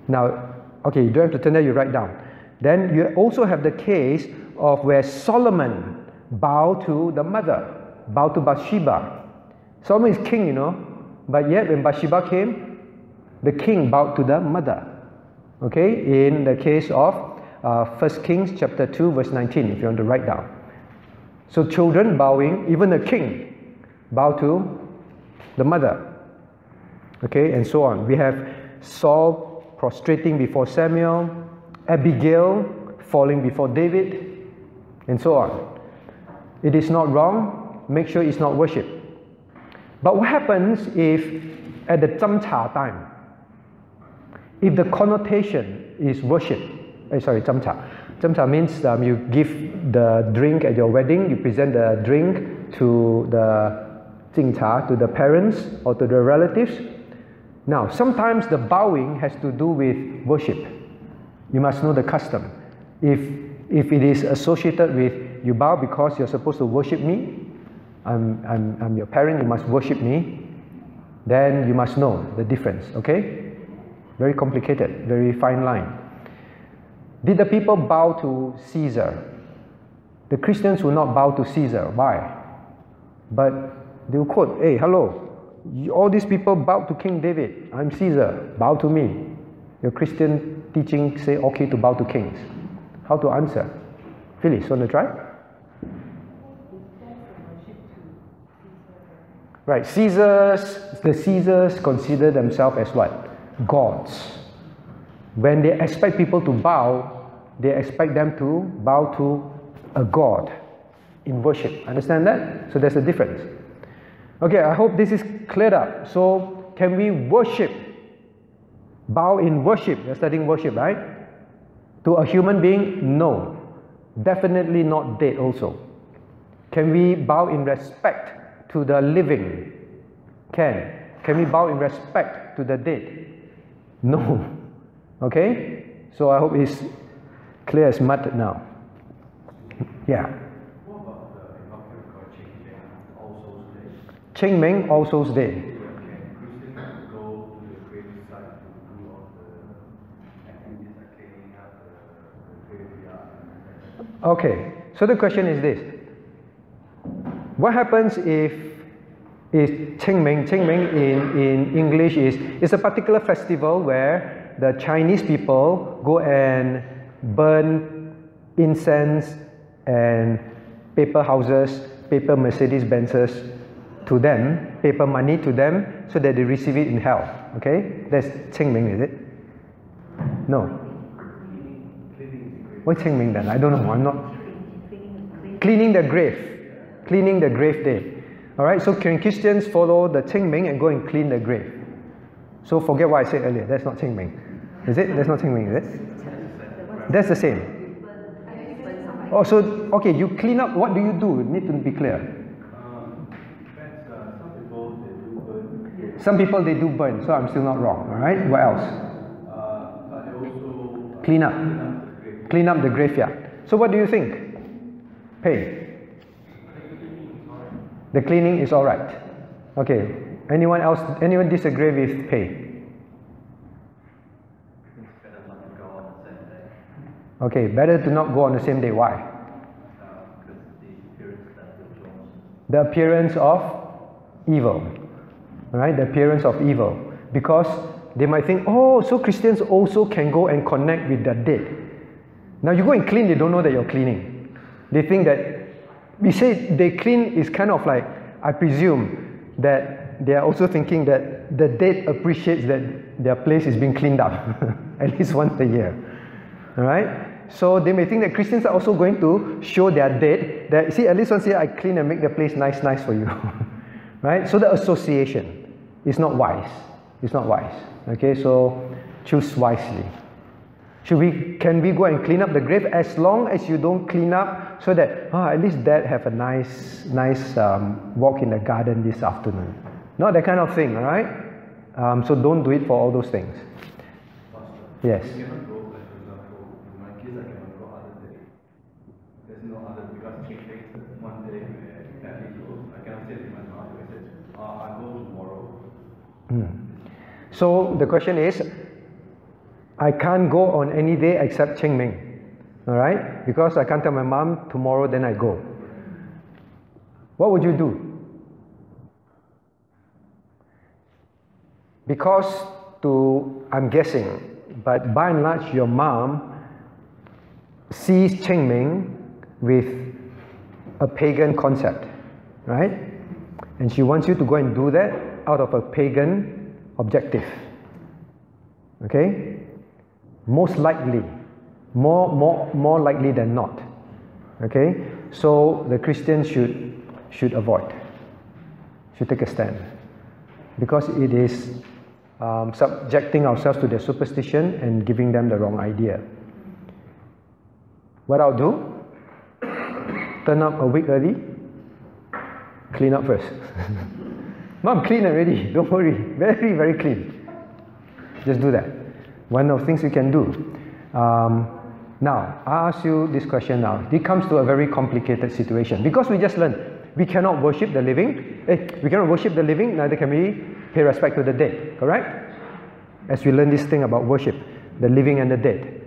Now, okay, you don't have to turn there, you write down. Then you also have the case of where Solomon bowed to the mother, bowed to Bathsheba. Solomon is king, you know, but yet when Bathsheba came, the king bowed to the mother. Okay, in the case of uh, 1 Kings chapter 2, verse 19, if you want to write down. So children bowing, even the king bow to the mother. Okay, and so on. We have Saul prostrating before Samuel, Abigail falling before David, and so on. It is not wrong, make sure it's not worship. But what happens if at the Chamcha time, if the connotation is worship, eh, sorry, Chamcha. Chamcha means um, you give the drink at your wedding, you present the drink to the Jingcha, to the parents or to the relatives. Now, sometimes the bowing has to do with worship. You must know the custom. If, if it is associated with you bow because you're supposed to worship me, I'm, I'm, I'm your parent, you must worship me, then you must know the difference, okay? Very complicated, very fine line. Did the people bow to Caesar? The Christians will not bow to Caesar. Why? But they will quote, hey, hello, all these people bow to King David. I'm Caesar, bow to me. Your Christian teaching say okay to bow to kings. How to answer? Phyllis, want to try? Right, Caesars, the Caesars consider themselves as what? Gods. When they expect people to bow, they expect them to bow to a god in worship. Understand that? So there's a difference. Okay, I hope this is cleared up. So, can we worship? Bow in worship. You're studying worship, right? To a human being? No. Definitely not dead, also. Can we bow in respect to the living? Can. Can we bow in respect to the dead? No. Okay? So I hope it's clear as mud now. Yeah. Cheng Meng All Souls Day. Okay, so the question is this. What happens if is? Cheng Meng in, in English is, is a particular festival where the Chinese people go and burn incense and paper houses, paper Mercedes Benzes to them, paper money to them, so that they receive it in hell. Okay? That's Cheng Meng, is it? No. What's Cheng Meng then? I don't know. I'm not. Cleaning the grave. Cleaning the grave day. Alright, so can Christians follow the Cheng Meng and go and clean the grave? So forget what I said earlier. That's not Cheng Meng. Is it? That's not Cheng Meng, is it? That's the same. Oh, so, okay, you clean up. What do you do? You Need to be clear. Some people they do burn, so I'm still not wrong. All right. What else? Clean up. Clean up the graveyard. So what do you think? Pay. The cleaning is all right. Okay. Anyone else? Anyone disagree with pay? Okay. Better to not go on the same day. Why? the appearance of evil. Right. The appearance of evil. Because they might think, oh, so Christians also can go and connect with the dead. Now you go and clean, they don't know that you're cleaning. They think that we say they clean is kind of like, I presume that they are also thinking that the dead appreciates that their place is being cleaned up at least once a year. All right? So they may think that Christians are also going to show their dead that, see, at least once a year I clean and make the place nice, nice for you. right? So the association is not wise. It's not wise. Okay, so choose wisely. Should we, can we go and clean up the grave as long as you don't clean up so that, oh, at least dad have a nice, nice um, walk in the garden this afternoon. Not that kind of thing, all right? Um, so don't do it for all those things. Yes. You go, like example, my kids, I cannot go other day. There's no other, because she day goes, I cannot say to my mom, I said, uh, I'll go tomorrow. So the question is, I can't go on any day except Cheng Ming, all right? Because I can't tell my mom tomorrow, then I go. What would you do? Because to, I'm guessing, but by and large, your mom sees Cheng Ming with a pagan concept, right? And she wants you to go and do that out of a pagan objective. Okay? Most likely, more, more, more likely than not. Okay? So the Christians should, should avoid, should take a stand. Because it is um, subjecting ourselves to their superstition and giving them the wrong idea. What I'll do, turn up a week early, clean up first. Mom, clean already, don't worry. Very, very clean. Just do that. One of the things you can do. Um, now, I ask you this question now. It comes to a very complicated situation because we just learned we cannot worship the living. Eh, we cannot worship the living, neither can we pay respect to the dead. Correct? As we learn this thing about worship, the living and the dead.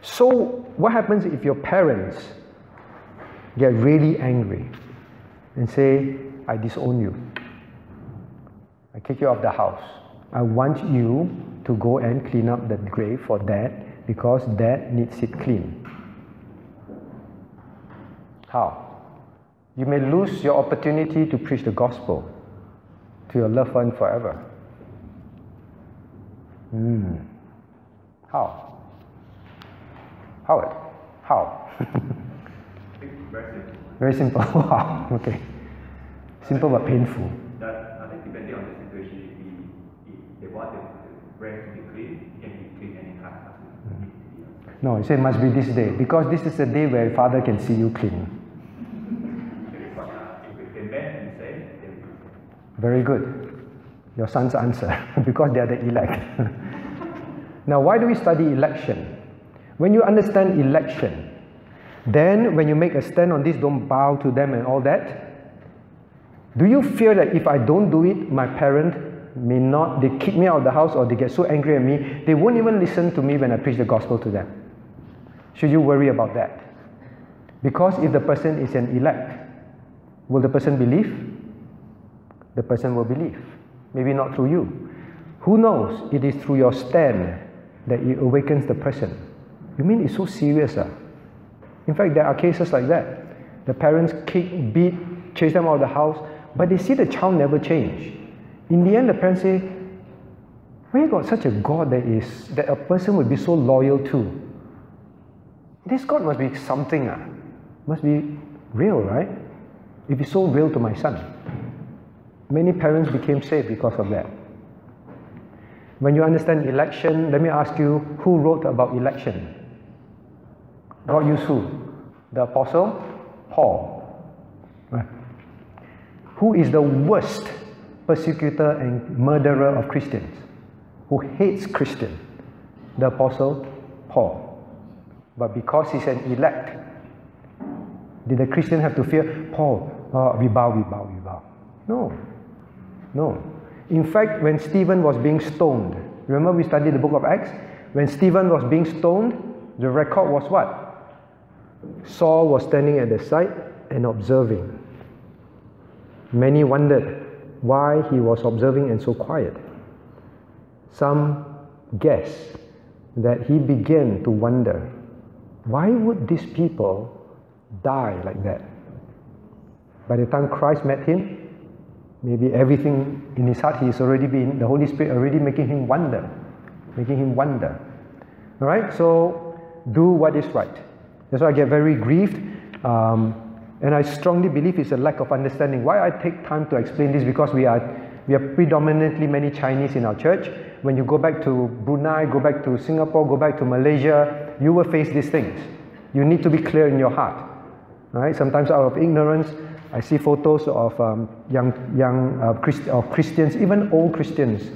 So, what happens if your parents get really angry and say, I disown you? I kick you off the house. I want you to go and clean up the grave for dad because dad needs it clean. How? You may lose your opportunity to preach the gospel to your loved one forever. Hmm. How? Howard? How? Very simple. Very simple. wow. Okay. Simple but painful. That, I think depending on the situation, if, he, if they want the grave to be clean, it can be clean anytime. doesn't need to be on No, he said must be this day because this is the day where father can see you clean. Very good. Your son's answer because they are the elect. now, why do we study election? When you understand election, then when you make a stand on this, don't bow to them and all that. Do you fear that if I don't do it, my parent may not, they kick me out of the house or they get so angry at me, they won't even listen to me when I preach the gospel to them? Should you worry about that? Because if the person is an elect, will the person believe? The person will believe. Maybe not through you. Who knows? It is through your stand that it awakens the person. You mean it's so serious? Ah? In fact, there are cases like that. The parents kick, beat, chase them out of the house, but they see the child never change. In the end, the parents say, Where got such a God that is that a person would be so loyal to? This God must be something, ah. must be real, right? If it's so real to my son. Many parents became saved because of that. When you understand election, let me ask you who wrote about election? God used who? The Apostle Paul. Right. Who is the worst persecutor and murderer of Christians? Who hates Christians? The Apostle Paul. But because he's an elect, did the Christian have to fear? Paul, oh, we bow, we bow, we bow. No. No. In fact, when Stephen was being stoned, remember we studied the book of Acts? When Stephen was being stoned, the record was what? Saul was standing at the side and observing. Many wondered why he was observing and so quiet. Some guessed that he began to wonder why would these people die like that? By the time Christ met him, maybe everything in his heart he's already been, the Holy Spirit already making him wonder, making him wonder. All right, so do what is right. That's why I get very grieved. Um, and I strongly believe it's a lack of understanding. Why I take time to explain this because we are we are predominantly many Chinese in our church. When you go back to Brunei, go back to Singapore, go back to Malaysia, you will face these things. You need to be clear in your heart. Right? Sometimes out of ignorance, I see photos of um, young young uh, Christ, of Christians, even old Christians,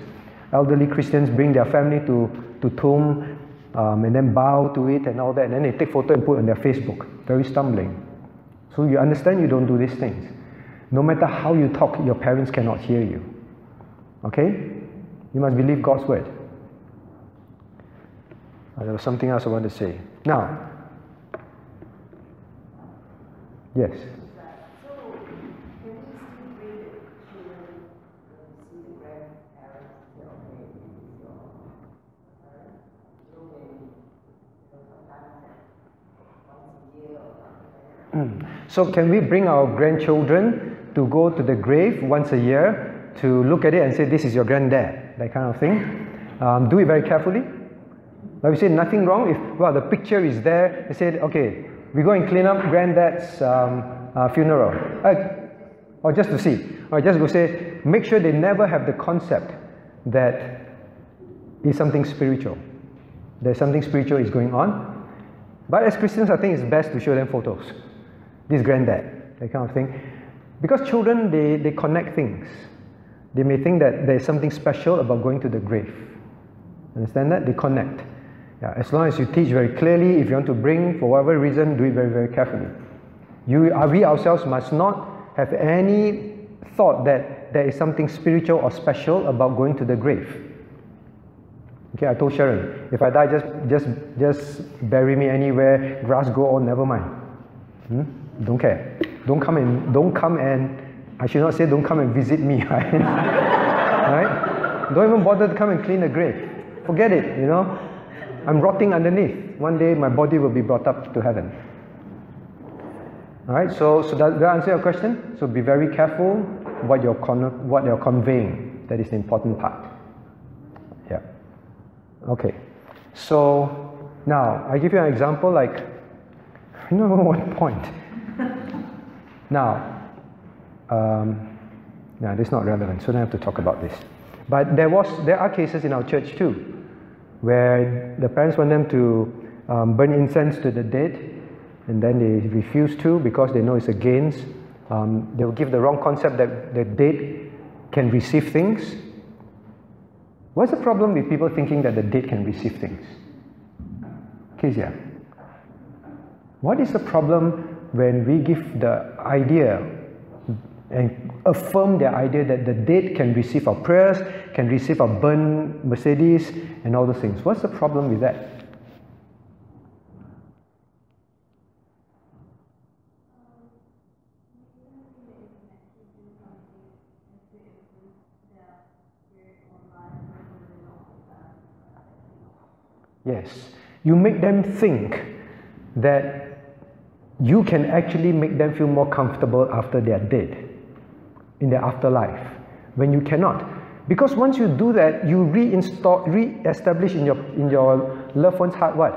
elderly Christians, bring their family to to tomb um, and then bow to it and all that, and then they take photo and put on their Facebook. Very stumbling. So you understand you don't do these things. No matter how you talk, your parents cannot hear you. Okay? You must believe God's word. Uh, there was something else I want to say. Now, yes. So can we bring our grandchildren to go to the grave once a year to look at it and say, this is your granddad, that kind of thing? Um, do it very carefully. We say, nothing wrong. If, well, the picture is there, they said, okay, we go and clean up granddad's um, uh, funeral. Uh, or just to see. Or just go say, make sure they never have the concept that is something spiritual. There's something spiritual is going on. But as Christians, I think it's best to show them photos this granddad, that kind of thing. Because children, they, they connect things. They may think that there's something special about going to the grave. Understand that? They connect. Yeah, as long as you teach very clearly, if you want to bring, for whatever reason, do it very, very carefully. You, uh, we ourselves must not have any thought that there is something spiritual or special about going to the grave. Okay, I told Sharon, if I die, just just just bury me anywhere, grass grow on, never mind. Hmm? Don't care. Don't come and don't come and I should not say don't come and visit me, right? right? Don't even bother to come and clean the grave. Forget it, you know. I'm rotting underneath. One day my body will be brought up to heaven. All right, so, so does that answer your question? So be very careful what you're, con- what you're conveying. That is the important part. Yeah. Okay. So now I give you an example like, don't know what point. Now, um, no, this is not relevant, so I don't have to talk about this. But there was, there are cases in our church too, where the parents want them to um, burn incense to the dead, and then they refuse to because they know it's against. Um, they will give the wrong concept that the dead can receive things. What's the problem with people thinking that the dead can receive things? Kezia, what is the problem when we give the idea and affirm the idea that the dead can receive our prayers, can receive our burn Mercedes, and all those things. What's the problem with that? Yes, you make them think that you can actually make them feel more comfortable after they are dead, in their afterlife, when you cannot. Because once you do that, you reinstall, re-establish in your, in your loved one's heart what?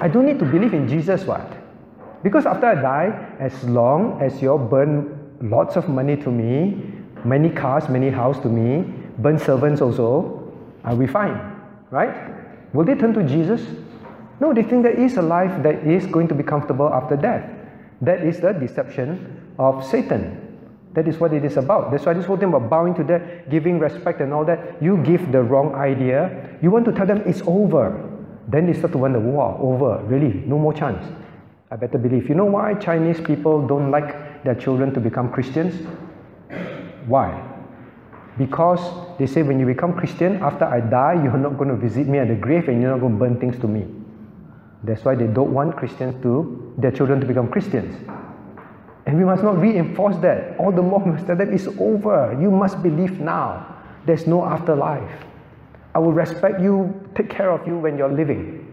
I don't need to believe in Jesus, what? Because after I die, as long as you burn lots of money to me, many cars, many houses to me, burn servants also, I'll be fine? Right? Will they turn to Jesus? No, they think there is a life that is going to be comfortable after death. That is the deception of Satan. That is what it is about. That's why this whole thing about bowing to death, giving respect and all that, you give the wrong idea. You want to tell them it's over. Then they start to wonder, wow, over, really, no more chance. I better believe. You know why Chinese people don't like their children to become Christians? Why? Because they say when you become Christian, after I die, you're not going to visit me at the grave and you're not going to burn things to me. That's why they don't want Christians to, their children to become Christians. And we must not reinforce that. All the more must them it's over. You must believe now. There's no afterlife. I will respect you, take care of you when you're living.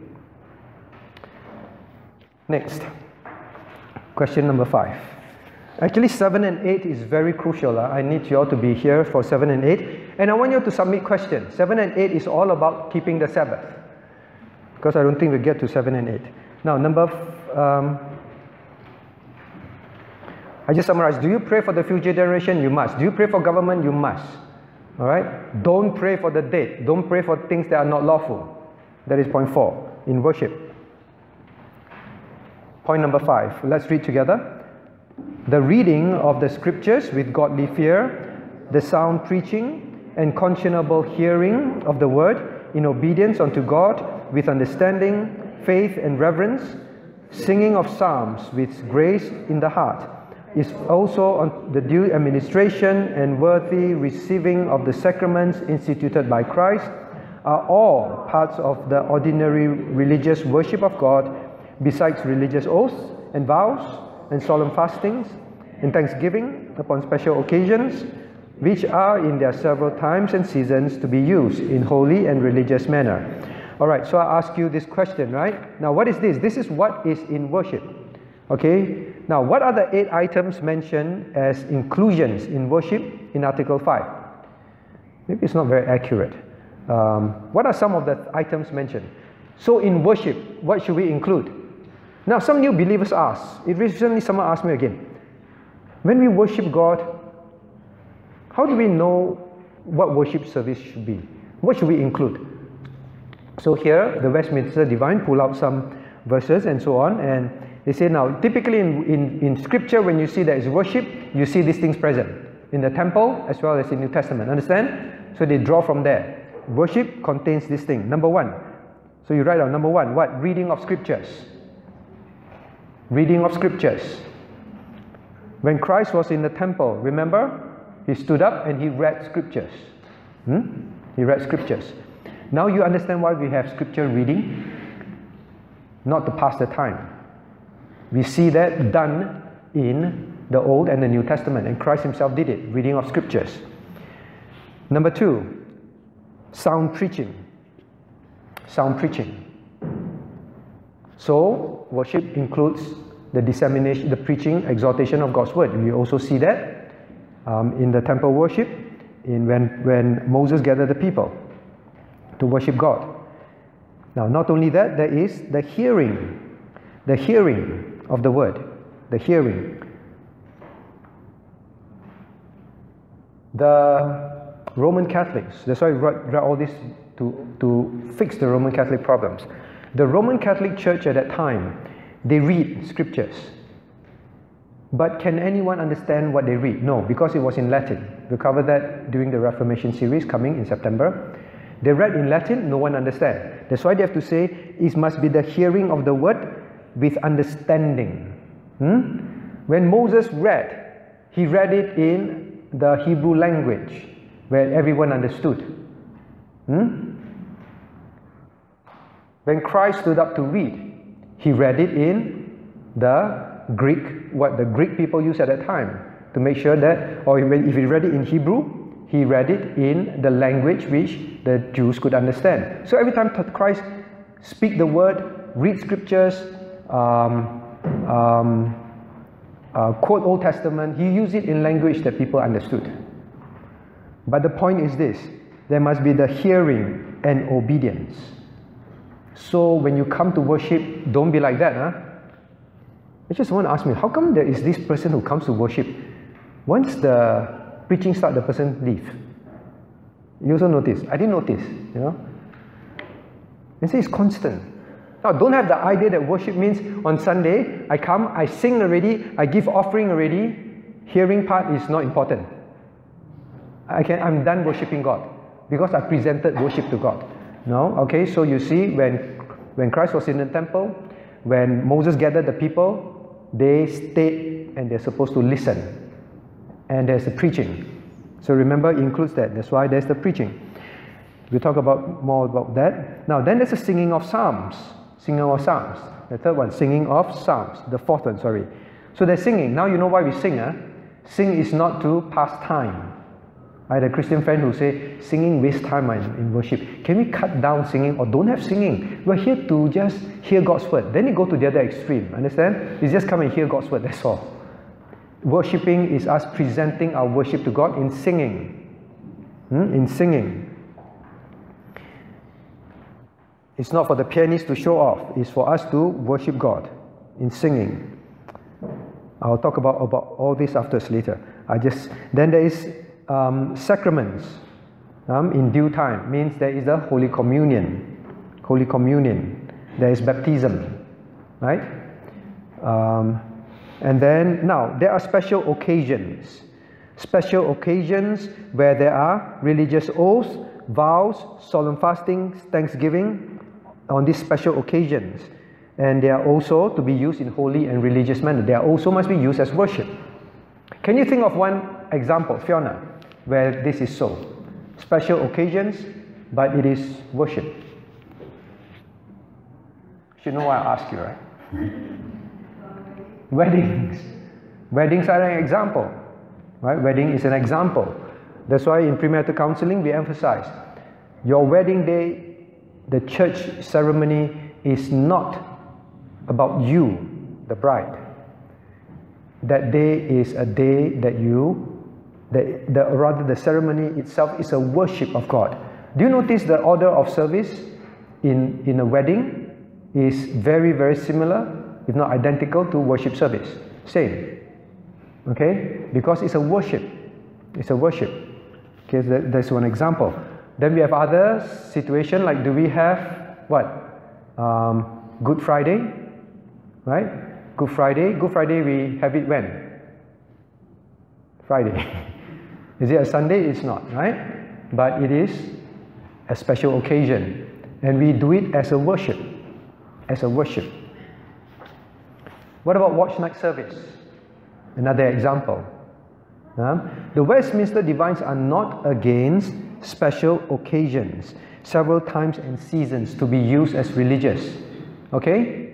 Next. Question number five. Actually, 7 and 8 is very crucial. Uh. I need you all to be here for 7 and 8. And I want you to submit questions. 7 and 8 is all about keeping the Sabbath. Because I don't think we get to 7 and 8. Now, number. Um, I just summarize. Do you pray for the future generation? You must. Do you pray for government? You must. All right? Don't pray for the dead. Don't pray for things that are not lawful. That is point four in worship. Point number five. Let's read together the reading of the scriptures with godly fear, the sound preaching and conscionable hearing of the word in obedience unto God with understanding, faith, and reverence, singing of psalms with grace in the heart, is also on the due administration and worthy receiving of the sacraments instituted by Christ, are all parts of the ordinary religious worship of God, besides religious oaths and vows and solemn fastings and thanksgiving upon special occasions, which are in their several times and seasons to be used in holy and religious manner. All right, so I ask you this question, right? Now, what is this? This is what is in worship. Okay, now what are the eight items mentioned as inclusions in worship in Article 5? Maybe it's not very accurate. Um, what are some of the items mentioned? So, in worship, what should we include? Now, some new believers ask, it recently someone asked me again, when we worship God, how do we know what worship service should be? What should we include? So here, the Westminster Divine pull out some verses and so on, and they say now, typically in, in, in scripture, when you see there is worship, you see these things present in the temple as well as in New Testament. Understand? So they draw from there. Worship contains this thing. Number one. So you write down number one, what? Reading of scriptures. Reading of scriptures. When Christ was in the temple, remember? He stood up and he read scriptures. Hmm? He read scriptures. Now you understand why we have scripture reading? Not to pass the time. We see that done in the Old and the New Testament, and Christ Himself did it, reading of scriptures. Number two, sound preaching. Sound preaching. So, worship includes the dissemination, the preaching, exhortation of God's word. We also see that um, in the temple worship, in when, when Moses gathered the people to worship God. Now, not only that, there is the hearing, the hearing of the word, the hearing. The Roman Catholics, that's why I wrote, all this to, to fix the Roman Catholic problems. The Roman Catholic Church at that time they read scriptures. But can anyone understand what they read? No, because it was in Latin. We'll cover that during the Reformation series coming in September. They read in Latin, no one understands. That's why they have to say it must be the hearing of the word with understanding. Hmm? When Moses read, he read it in the Hebrew language where everyone understood. Hmm? When Christ stood up to read, he read it in the Greek, what the Greek people used at that time, to make sure that, or if he read it in Hebrew, he read it in the language which the Jews could understand. So every time Christ speak the word, read scriptures, um, um, uh, quote Old Testament, he used it in language that people understood. But the point is this there must be the hearing and obedience. So when you come to worship, don't be like that. Huh? I just want to ask me, how come there is this person who comes to worship? Once the preaching start, the person leave. You also notice. I didn't notice. you know. And say it's constant. Now, don't have the idea that worship means on Sunday, I come, I sing already, I give offering already. Hearing part is not important. I can, I'm done worshiping God because I presented worship to God. No? Okay, so you see, when, when Christ was in the temple, when Moses gathered the people, they stayed and they're supposed to listen. And there's the preaching. So remember, it includes that. That's why there's the preaching. We'll talk about more about that. Now, then there's the singing of psalms. Singing of psalms. The third one, singing of psalms. The fourth one, sorry. So they're singing. Now you know why we sing. Huh? Sing is not to pass time. I had a Christian friend who said, singing waste time in worship. Can we cut down singing or don't have singing? We're here to just hear God's word. Then you go to the other extreme. Understand? You just come and hear God's word. That's all. Worshipping is us presenting our worship to God in singing. Hmm? In singing. It's not for the pianist to show off, it's for us to worship God in singing. I'll talk about, about all this after later. I just then there is um, sacraments um, in due time means there is the Holy Communion. Holy Communion. There is baptism, right? Um, and then now there are special occasions. Special occasions where there are religious oaths, vows, solemn fastings, thanksgiving on these special occasions. And they are also to be used in holy and religious manner. They are also must be used as worship. Can you think of one example, Fiona, where this is so? Special occasions, but it is worship. You know why I ask you, right? Weddings. Weddings are an example. Right? Wedding is an example. That's why in premarital counseling we emphasize your wedding day, the church ceremony is not about you, the bride. That day is a day that you, the, the, rather the ceremony itself is a worship of God. Do you notice the order of service in, in a wedding is very, very similar if not identical to worship service. Same. Okay? Because it's a worship. It's a worship. Okay, that's one example. Then we have other situation like do we have what? Um, Good Friday, right? Good Friday. Good Friday we have it when? Friday. is it a Sunday? It's not, right? But it is a special occasion. And we do it as a worship. As a worship. What about watch night service? Another example. the Westminster Divines are not against special occasions, several times and seasons to be used as religious. Okay?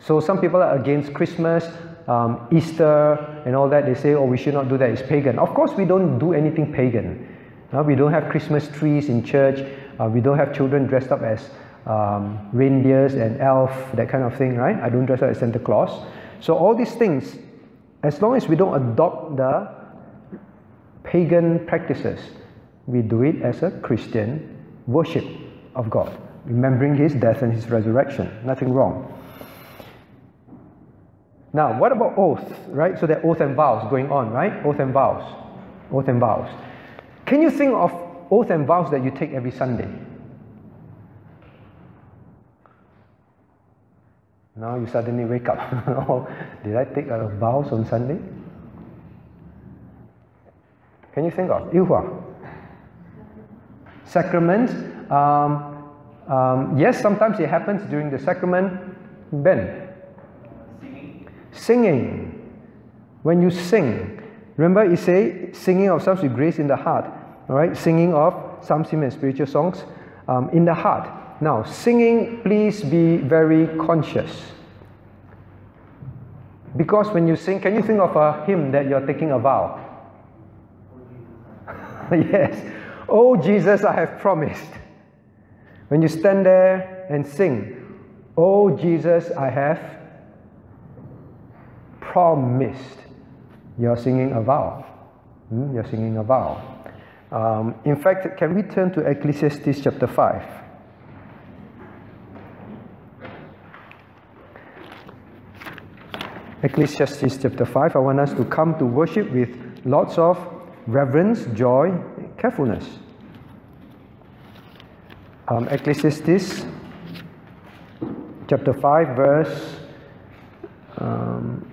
So some people are against Christmas, um, Easter, and all that. They say, oh, we should not do that, it's pagan. Of course, we don't do anything pagan. Uh, we don't have Christmas trees in church. Uh, we don't have children dressed up as um, reindeers and elf, that kind of thing, right? I don't dress up as Santa Claus. So all these things, as long as we don't adopt the pagan practices, we do it as a Christian worship of God, remembering His death and His resurrection. Nothing wrong. Now, what about oath, right? So there are oath and vows going on, right? Oath and vows. Oath and vows. Can you think of oath and vows that you take every Sunday? Now you suddenly wake up. oh, did I take a vows on Sunday? Can you think of? Ilhua. Sacrament. Um, um, yes, sometimes it happens during the sacrament. Ben. Singing. Singing. When you sing. Remember, you say singing of psalms with grace in the heart. All right, singing of psalms, and spiritual songs um, in the heart. Now, singing, please be very conscious. Because when you sing, can you think of a hymn that you're taking a vow? yes. Oh, Jesus, I have promised. When you stand there and sing, Oh, Jesus, I have promised. You're singing a vow. Hmm? You're singing a vow. Um, in fact, can we turn to Ecclesiastes chapter 5? Ecclesiastes chapter 5, I want us to come to worship with lots of reverence, joy, carefulness. um, Ecclesiastes chapter 5, verse um,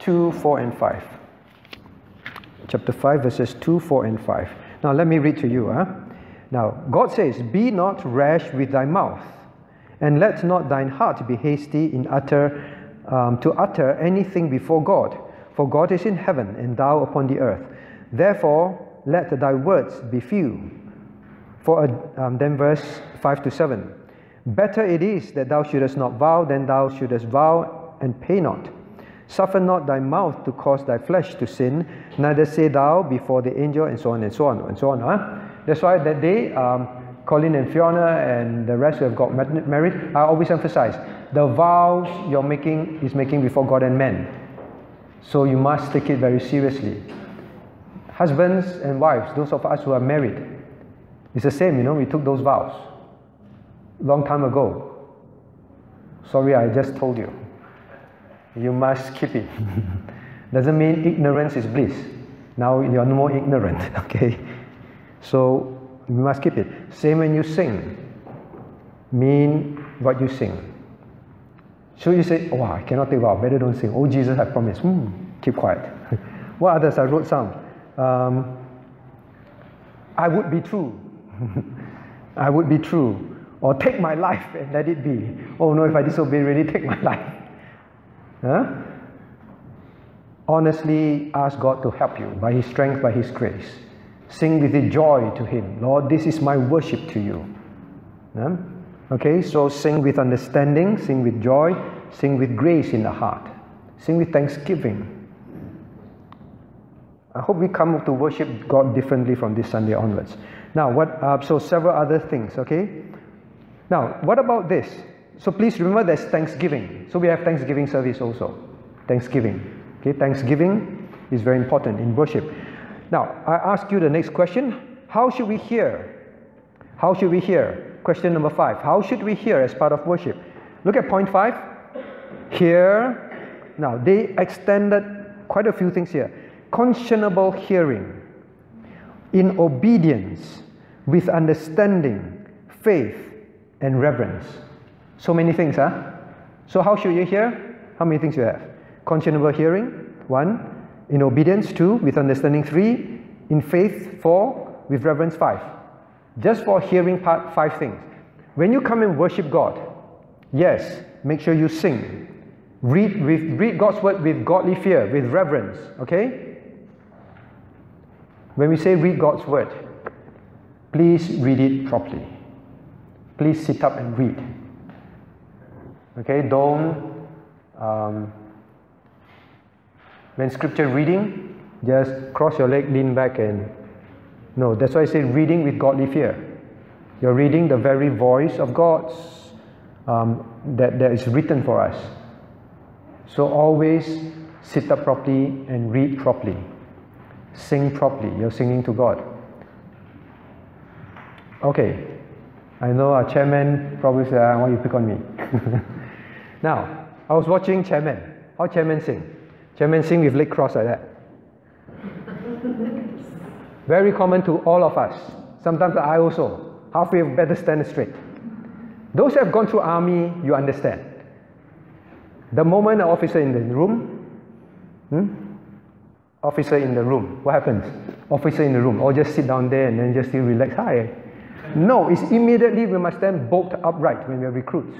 2, 4, and 5. Chapter 5, verses 2, 4, and 5. Now, let me read to you. Huh? Now, God says, Be not rash with thy mouth, and let not thine heart be hasty in utter, um, to utter anything before God. For God is in heaven, and thou upon the earth. Therefore, let thy words be few. For um, then verse 5 to 7. Better it is that thou shouldest not vow than thou shouldest vow and pay not. Suffer not thy mouth to cause thy flesh to sin, neither say thou before the angel, and so on and so on and so on. Huh? That's why that day, um, Colin and Fiona and the rest who have got married, I always emphasize the vows you're making is making before God and men. So you must take it very seriously. Husbands and wives, those of us who are married, it's the same, you know, we took those vows long time ago. Sorry, I just told you. You must keep it. Doesn't mean ignorance is bliss. Now you're no more ignorant, okay? So you must keep it. Same when you sing. Mean what you sing. So you say, oh, I cannot take vow, better don't sing. Oh, Jesus I promised. Hmm, keep quiet. what others? I wrote some. Um, I would be true. I would be true. Or take my life and let it be. Oh no, if I disobey, really take my life. Huh? Honestly ask God to help you by His strength, by His grace. Sing with joy to Him. Lord, this is my worship to you. Yeah? Okay, so sing with understanding, sing with joy, sing with grace in the heart, sing with thanksgiving. I hope we come to worship God differently from this Sunday onwards. Now, what? Uh, so several other things. Okay. Now, what about this? So please remember there's Thanksgiving. So we have Thanksgiving service also. Thanksgiving. Okay, Thanksgiving is very important in worship. Now, I ask you the next question. How should we hear? How should we hear? Question number five. How should we hear as part of worship? Look at point five. Hear. Now, they extended quite a few things here. Conscionable hearing. In obedience, with understanding, faith, and reverence. So many things, huh? So, how should you hear? How many things you have? Conscionable hearing, one in obedience, two, with understanding, three, in faith, four, with reverence, five. Just for hearing part, five things. When you come and worship God, yes, make sure you sing. Read, with, read God's word with godly fear, with reverence, okay? When we say read God's word, please read it properly. Please sit up and read. Okay, don't um, when scripture reading, just cross your leg, lean back, and no. That's why I say reading with godly fear. You're reading the very voice of God's um, that, that is written for us. So always sit up properly and read properly. Sing properly. You're singing to God. Okay. I know our chairman probably said, ah, why you pick on me? now, I was watching chairman. How chairman sing? Chairman sing with leg crossed like that. Very common to all of us. Sometimes I also. Halfway better stand straight. Those who have gone through army, you understand. The moment an officer in the room, hmm? Officer in the room, what happens? Officer in the room, or just sit down there and then just still relax. Hi. No, it's immediately we must stand bolt upright when we are recruits.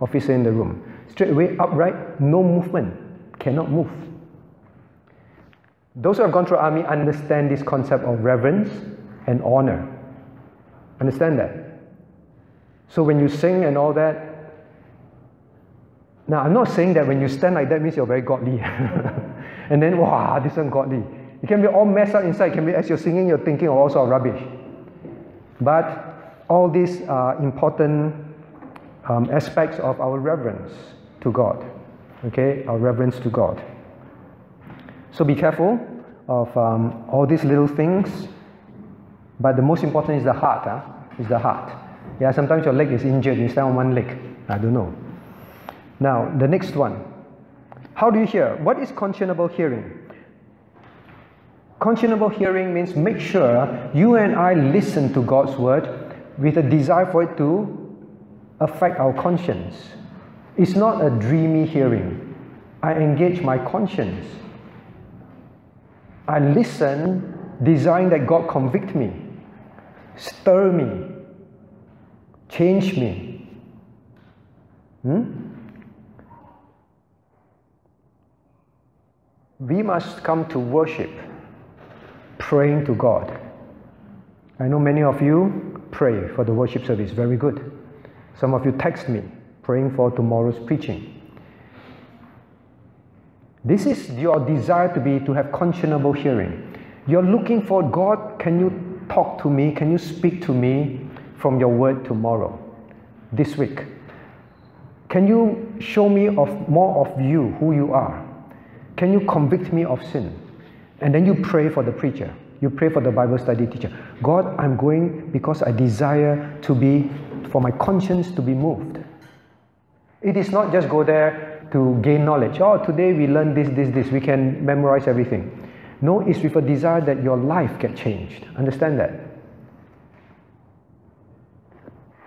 Officer in the room. Straight away upright, no movement cannot move. Those who have gone through army understand this concept of reverence and honor. Understand that? So when you sing and all that, now I'm not saying that when you stand like that means you're very godly. and then, wow, this one godly. You can be all messed up inside. It can be as you're singing, you're thinking of all sort of rubbish. But all these are important um, aspects of our reverence to God okay, our reverence to God. So be careful of um, all these little things, but the most important is the heart. Huh? Is the heart. Yeah, sometimes your leg is injured, you stand on one leg. I don't know. Now, the next one. How do you hear? What is conscionable hearing? Conscionable hearing means make sure you and I listen to God's word with a desire for it to affect our conscience. It's not a dreamy hearing. I engage my conscience. I listen, desiring that God convict me, stir me, change me. Hmm? We must come to worship, praying to God. I know many of you pray for the worship service, very good. Some of you text me, praying for tomorrow's preaching. This is your desire to be to have conscionable hearing. You're looking for God, can you talk to me? Can you speak to me from your word tomorrow? This week. Can you show me of more of you, who you are? Can you convict me of sin? And then you pray for the preacher. You pray for the Bible study teacher. God, I'm going because I desire to be, for my conscience to be moved. It is not just go there to gain knowledge. Oh, today we learn this, this, this. We can memorize everything. No, it's with a desire that your life get changed. Understand that?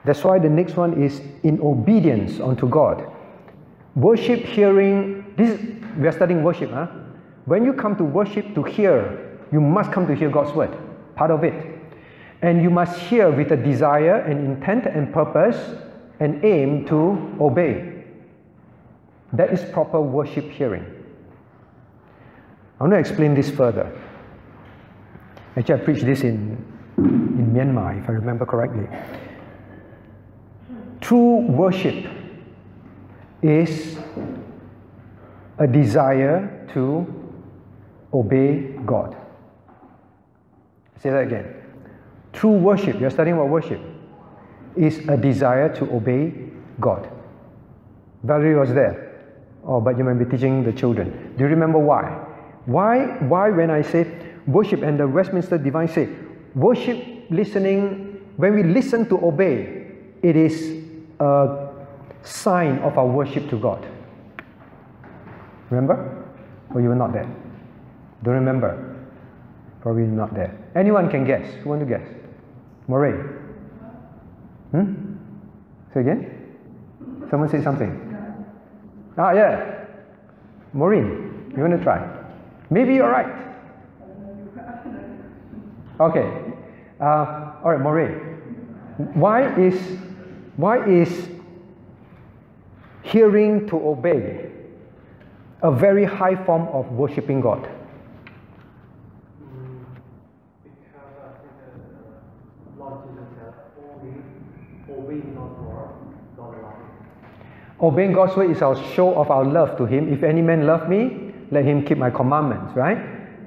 That's why the next one is in obedience unto God. Worship, hearing. This we are studying worship. Huh? When you come to worship to hear, you must come to hear God's word. Part of it. And you must hear with a desire and intent and purpose and aim to obey. That is proper worship hearing. I want to explain this further. Actually, I preached this in, in Myanmar, if I remember correctly. True worship is a desire to obey God. Say that again. True worship, you're studying about worship, is a desire to obey God. Valerie was there. Oh, but you might be teaching the children. Do you remember why? Why, why when I say worship and the Westminster Divine say, worship listening, when we listen to obey, it is a sign of our worship to God. Remember? Or you were not there? Don't remember? Probably not there. Anyone can guess. Who want to guess? Moray. Hmm? Say again? Someone say something. Ah, yeah. Maureen, you want to try? Maybe you're right. Okay. Uh, all right, Maureen. Why is why is hearing to obey a very high form of worshiping God? Obeying God's word is our show of our love to Him. If any man love me, let him keep my commandments, right?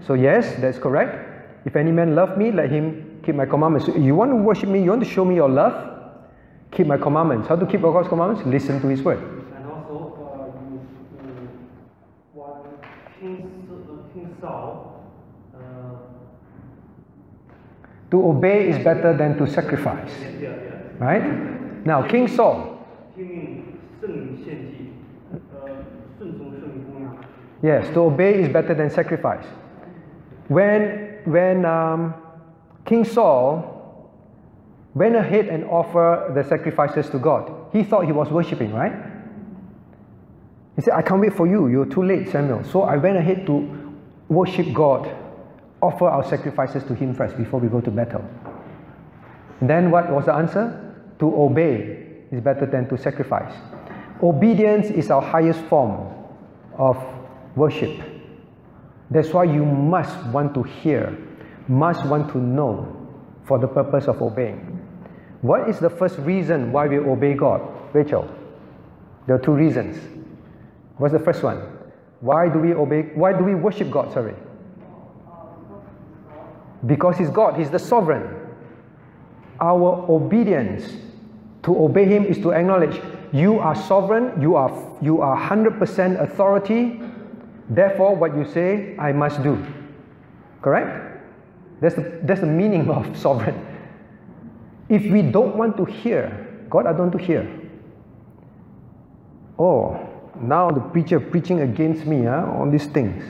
So, yes, that's correct. If any man love me, let him keep my commandments. So you want to worship me, you want to show me your love, keep my commandments. How to keep God's commandments? Listen to His word. And also, uh, you, you, when King, S- King Saul, uh, to obey is better than to sacrifice. Right? Now, King Saul. Yes, to obey is better than sacrifice. When, when um, King Saul went ahead and offered the sacrifices to God, he thought he was worshipping, right? He said, I can't wait for you. You're too late, Samuel. So I went ahead to worship God offer our sacrifices to Him first before we go to battle. And then what was the answer? To obey is better than to sacrifice. Obedience is our highest form of worship. That's why you must want to hear, must want to know for the purpose of obeying. What is the first reason why we obey God? Rachel, there are two reasons. What's the first one? Why do we obey? Why do we worship God? Sorry. Because He's God, He's the sovereign. Our obedience to obey Him is to acknowledge you are sovereign, you are, you are 100% authority, therefore, what you say, I must do. Correct? That's the, that's the meaning of sovereign. If we don't want to hear, God, I don't want to hear. Oh, now the preacher preaching against me ah, huh, on these things.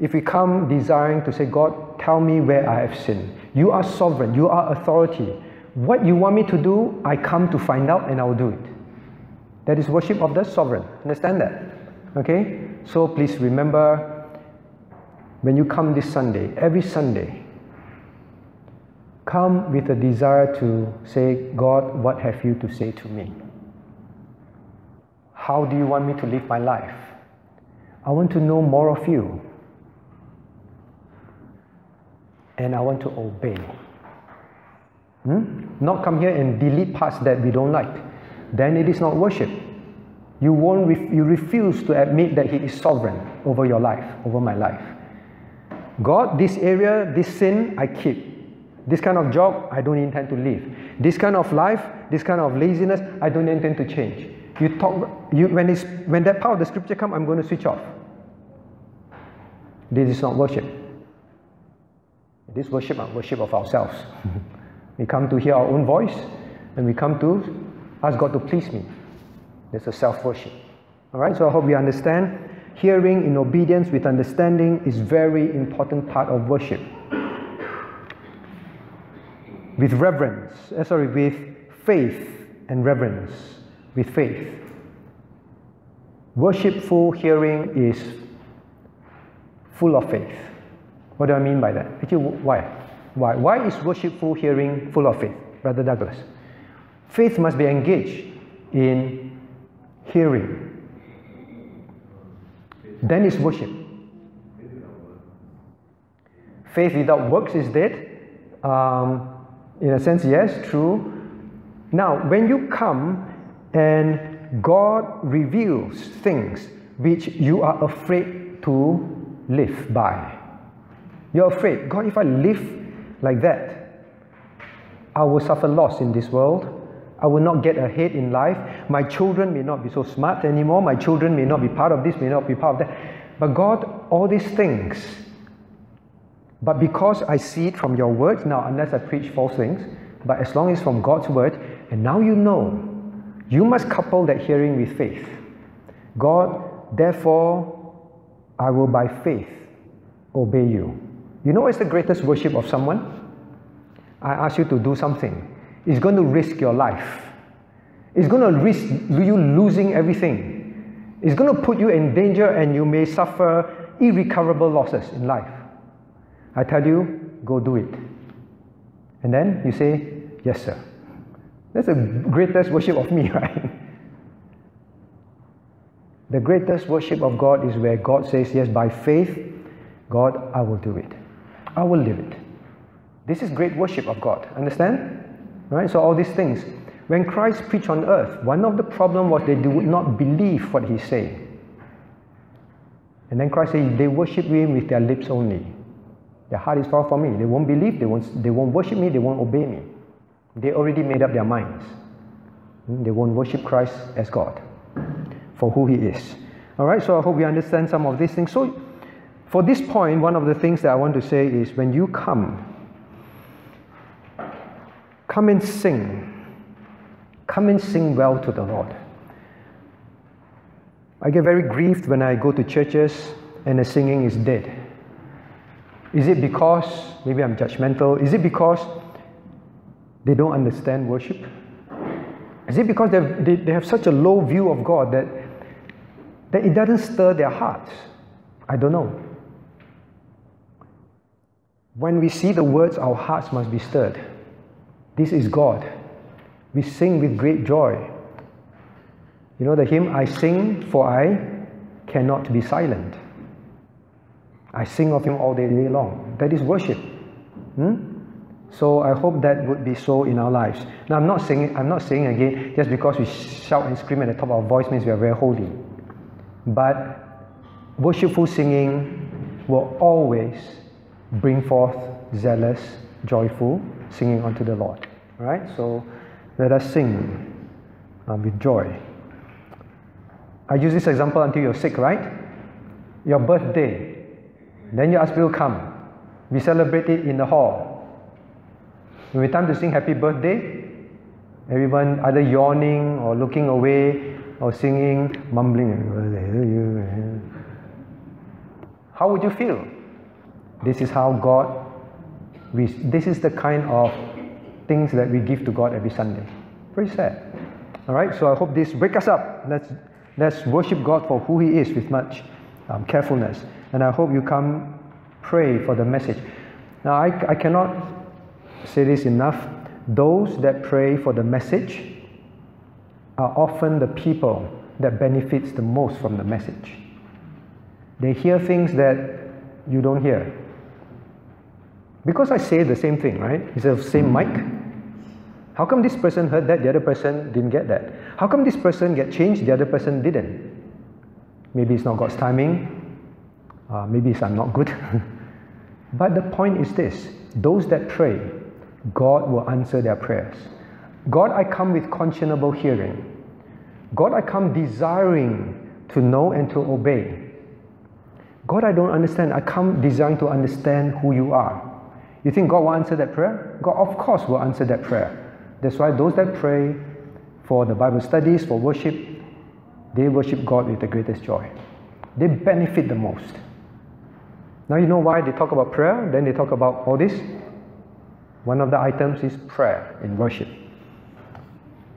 If we come desiring to say, God, tell me where I have sinned. You are sovereign, you are authority. What you want me to do, I come to find out and I will do it. That is worship of the sovereign. Understand that? Okay? So please remember when you come this Sunday, every Sunday, come with a desire to say, God, what have you to say to me? How do you want me to live my life? I want to know more of you. And I want to obey. Hmm? Not come here and delete parts that we don't like. Then it is not worship. You, won't ref- you refuse to admit that He is sovereign over your life, over my life. God, this area, this sin, I keep. This kind of job, I don't intend to leave. This kind of life, this kind of laziness, I don't intend to change. You talk, you, when, it's, when that part of the scripture come, I'm going to switch off. This is not worship. This worship is worship of ourselves. we come to hear our own voice, and we come to ask God to please me. There's a self-worship. All right. So I hope you understand. Hearing in obedience with understanding is very important part of worship. With reverence, uh, sorry, with faith and reverence, with faith. Worshipful hearing is full of faith. What do I mean by that? Actually, why? Why? Why is worshipful hearing full of faith, Brother Douglas? Faith must be engaged in hearing. Then is worship. Faith without works is dead. Um, in a sense, yes, true. Now, when you come and God reveals things which you are afraid to live by, you're afraid, God, if I live like that, I will suffer loss in this world. I will not get ahead in life. My children may not be so smart anymore. My children may not be part of this, may not be part of that. But God, all these things. But because I see it from your words, now, unless I preach false things, but as long as from God's word, and now you know, you must couple that hearing with faith. God, therefore, I will by faith obey you. You know what's the greatest worship of someone? I ask you to do something. It's going to risk your life. It's going to risk you losing everything. It's going to put you in danger and you may suffer irrecoverable losses in life. I tell you, go do it. And then you say, Yes, sir. That's the greatest worship of me, right? The greatest worship of God is where God says, Yes, by faith, God, I will do it. I will live it. This is great worship of God. Understand? Right? So all these things. When Christ preached on earth, one of the problem was they would not believe what he said. And then Christ said they worship him with their lips only. Their heart is far from me. They won't believe, they won't, they won't worship me, they won't obey me. They already made up their minds. Hmm, they won't worship Christ as God for who he is. All right, so I hope you understand some of these things. So, for this point, one of the things that I want to say is when you come, come and sing. Come and sing well to the Lord. I get very grieved when I go to churches and the singing is dead. Is it because, maybe I'm judgmental, is it because they don't understand worship? Is it because they, they have such a low view of God that, that it doesn't stir their hearts? I don't know. When we see the words, our hearts must be stirred. This is God. We sing with great joy. You know the hymn, I sing for I cannot be silent. I sing of Him all day, long. That is worship. Hmm? So I hope that would be so in our lives. Now I'm not saying I'm not saying again just because we shout and scream at the top of our voice means we are very holy. But worshipful singing will always bring forth zealous, joyful singing unto the Lord. All right? So let us sing uh, with joy. I use this example until you're sick, right? Your birthday. Then you ask people come. We celebrate it in the hall. When it's time to sing happy birthday, everyone either yawning or looking away or singing, mumbling. How would you feel? This is how God, we, this is the kind of things that we give to God every Sunday. Very sad. All right, so I hope this wake us up. Let's, let's worship God for who He is with much um, carefulness. And I hope you come pray for the message. Now, I, I cannot say this enough. Those that pray for the message are often the people that benefits the most from the message. They hear things that you don't hear. Because I say the same thing, right? It's the same mic. How come this person heard that, the other person didn't get that? How come this person get changed, the other person didn't? Maybe it's not God's timing. Uh, maybe it's I'm not good. but the point is this those that pray, God will answer their prayers. God, I come with conscionable hearing. God, I come desiring to know and to obey. God, I don't understand. I come desiring to understand who you are. You think God will answer that prayer? God, of course, will answer that prayer. That's why those that pray for the Bible studies, for worship, they worship God with the greatest joy. They benefit the most. Now, you know why they talk about prayer, then they talk about all this? One of the items is prayer in worship.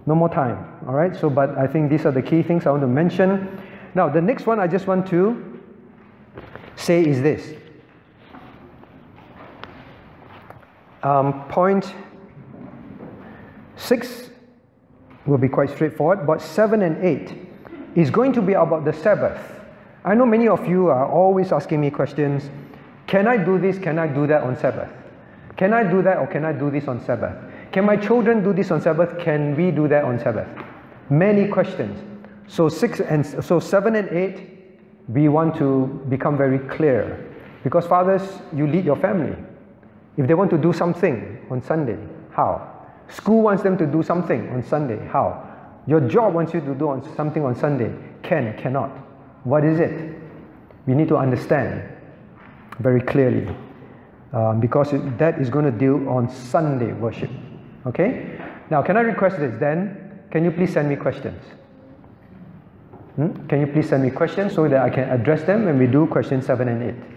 No more time, all right? So, but I think these are the key things I want to mention. Now, the next one I just want to say is this. Um, point six will be quite straightforward, but seven and eight is going to be about the Sabbath. I know many of you are always asking me questions Can I do this? Can I do that on Sabbath? Can I do that or can I do this on Sabbath? Can my children do this on Sabbath? Can we do that on Sabbath? Many questions. So six and so seven and eight, we want to become very clear. Because fathers, you lead your family. If they want to do something on Sunday, how? School wants them to do something on Sunday, how? Your job wants you to do something on Sunday, can, cannot. What is it? We need to understand very clearly um, because that is going to deal on Sunday worship. Okay? Now, can I request this then? Can you please send me questions? Hmm? Can you please send me questions so that I can address them when we do question 7 and 8?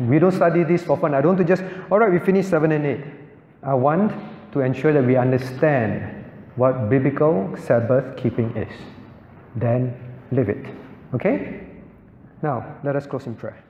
We don't study this for fun. I don't want to just, all right, we finish 7 and 8. I want to ensure that we understand what biblical Sabbath keeping is. Then live it. Okay? Now, let us close in prayer.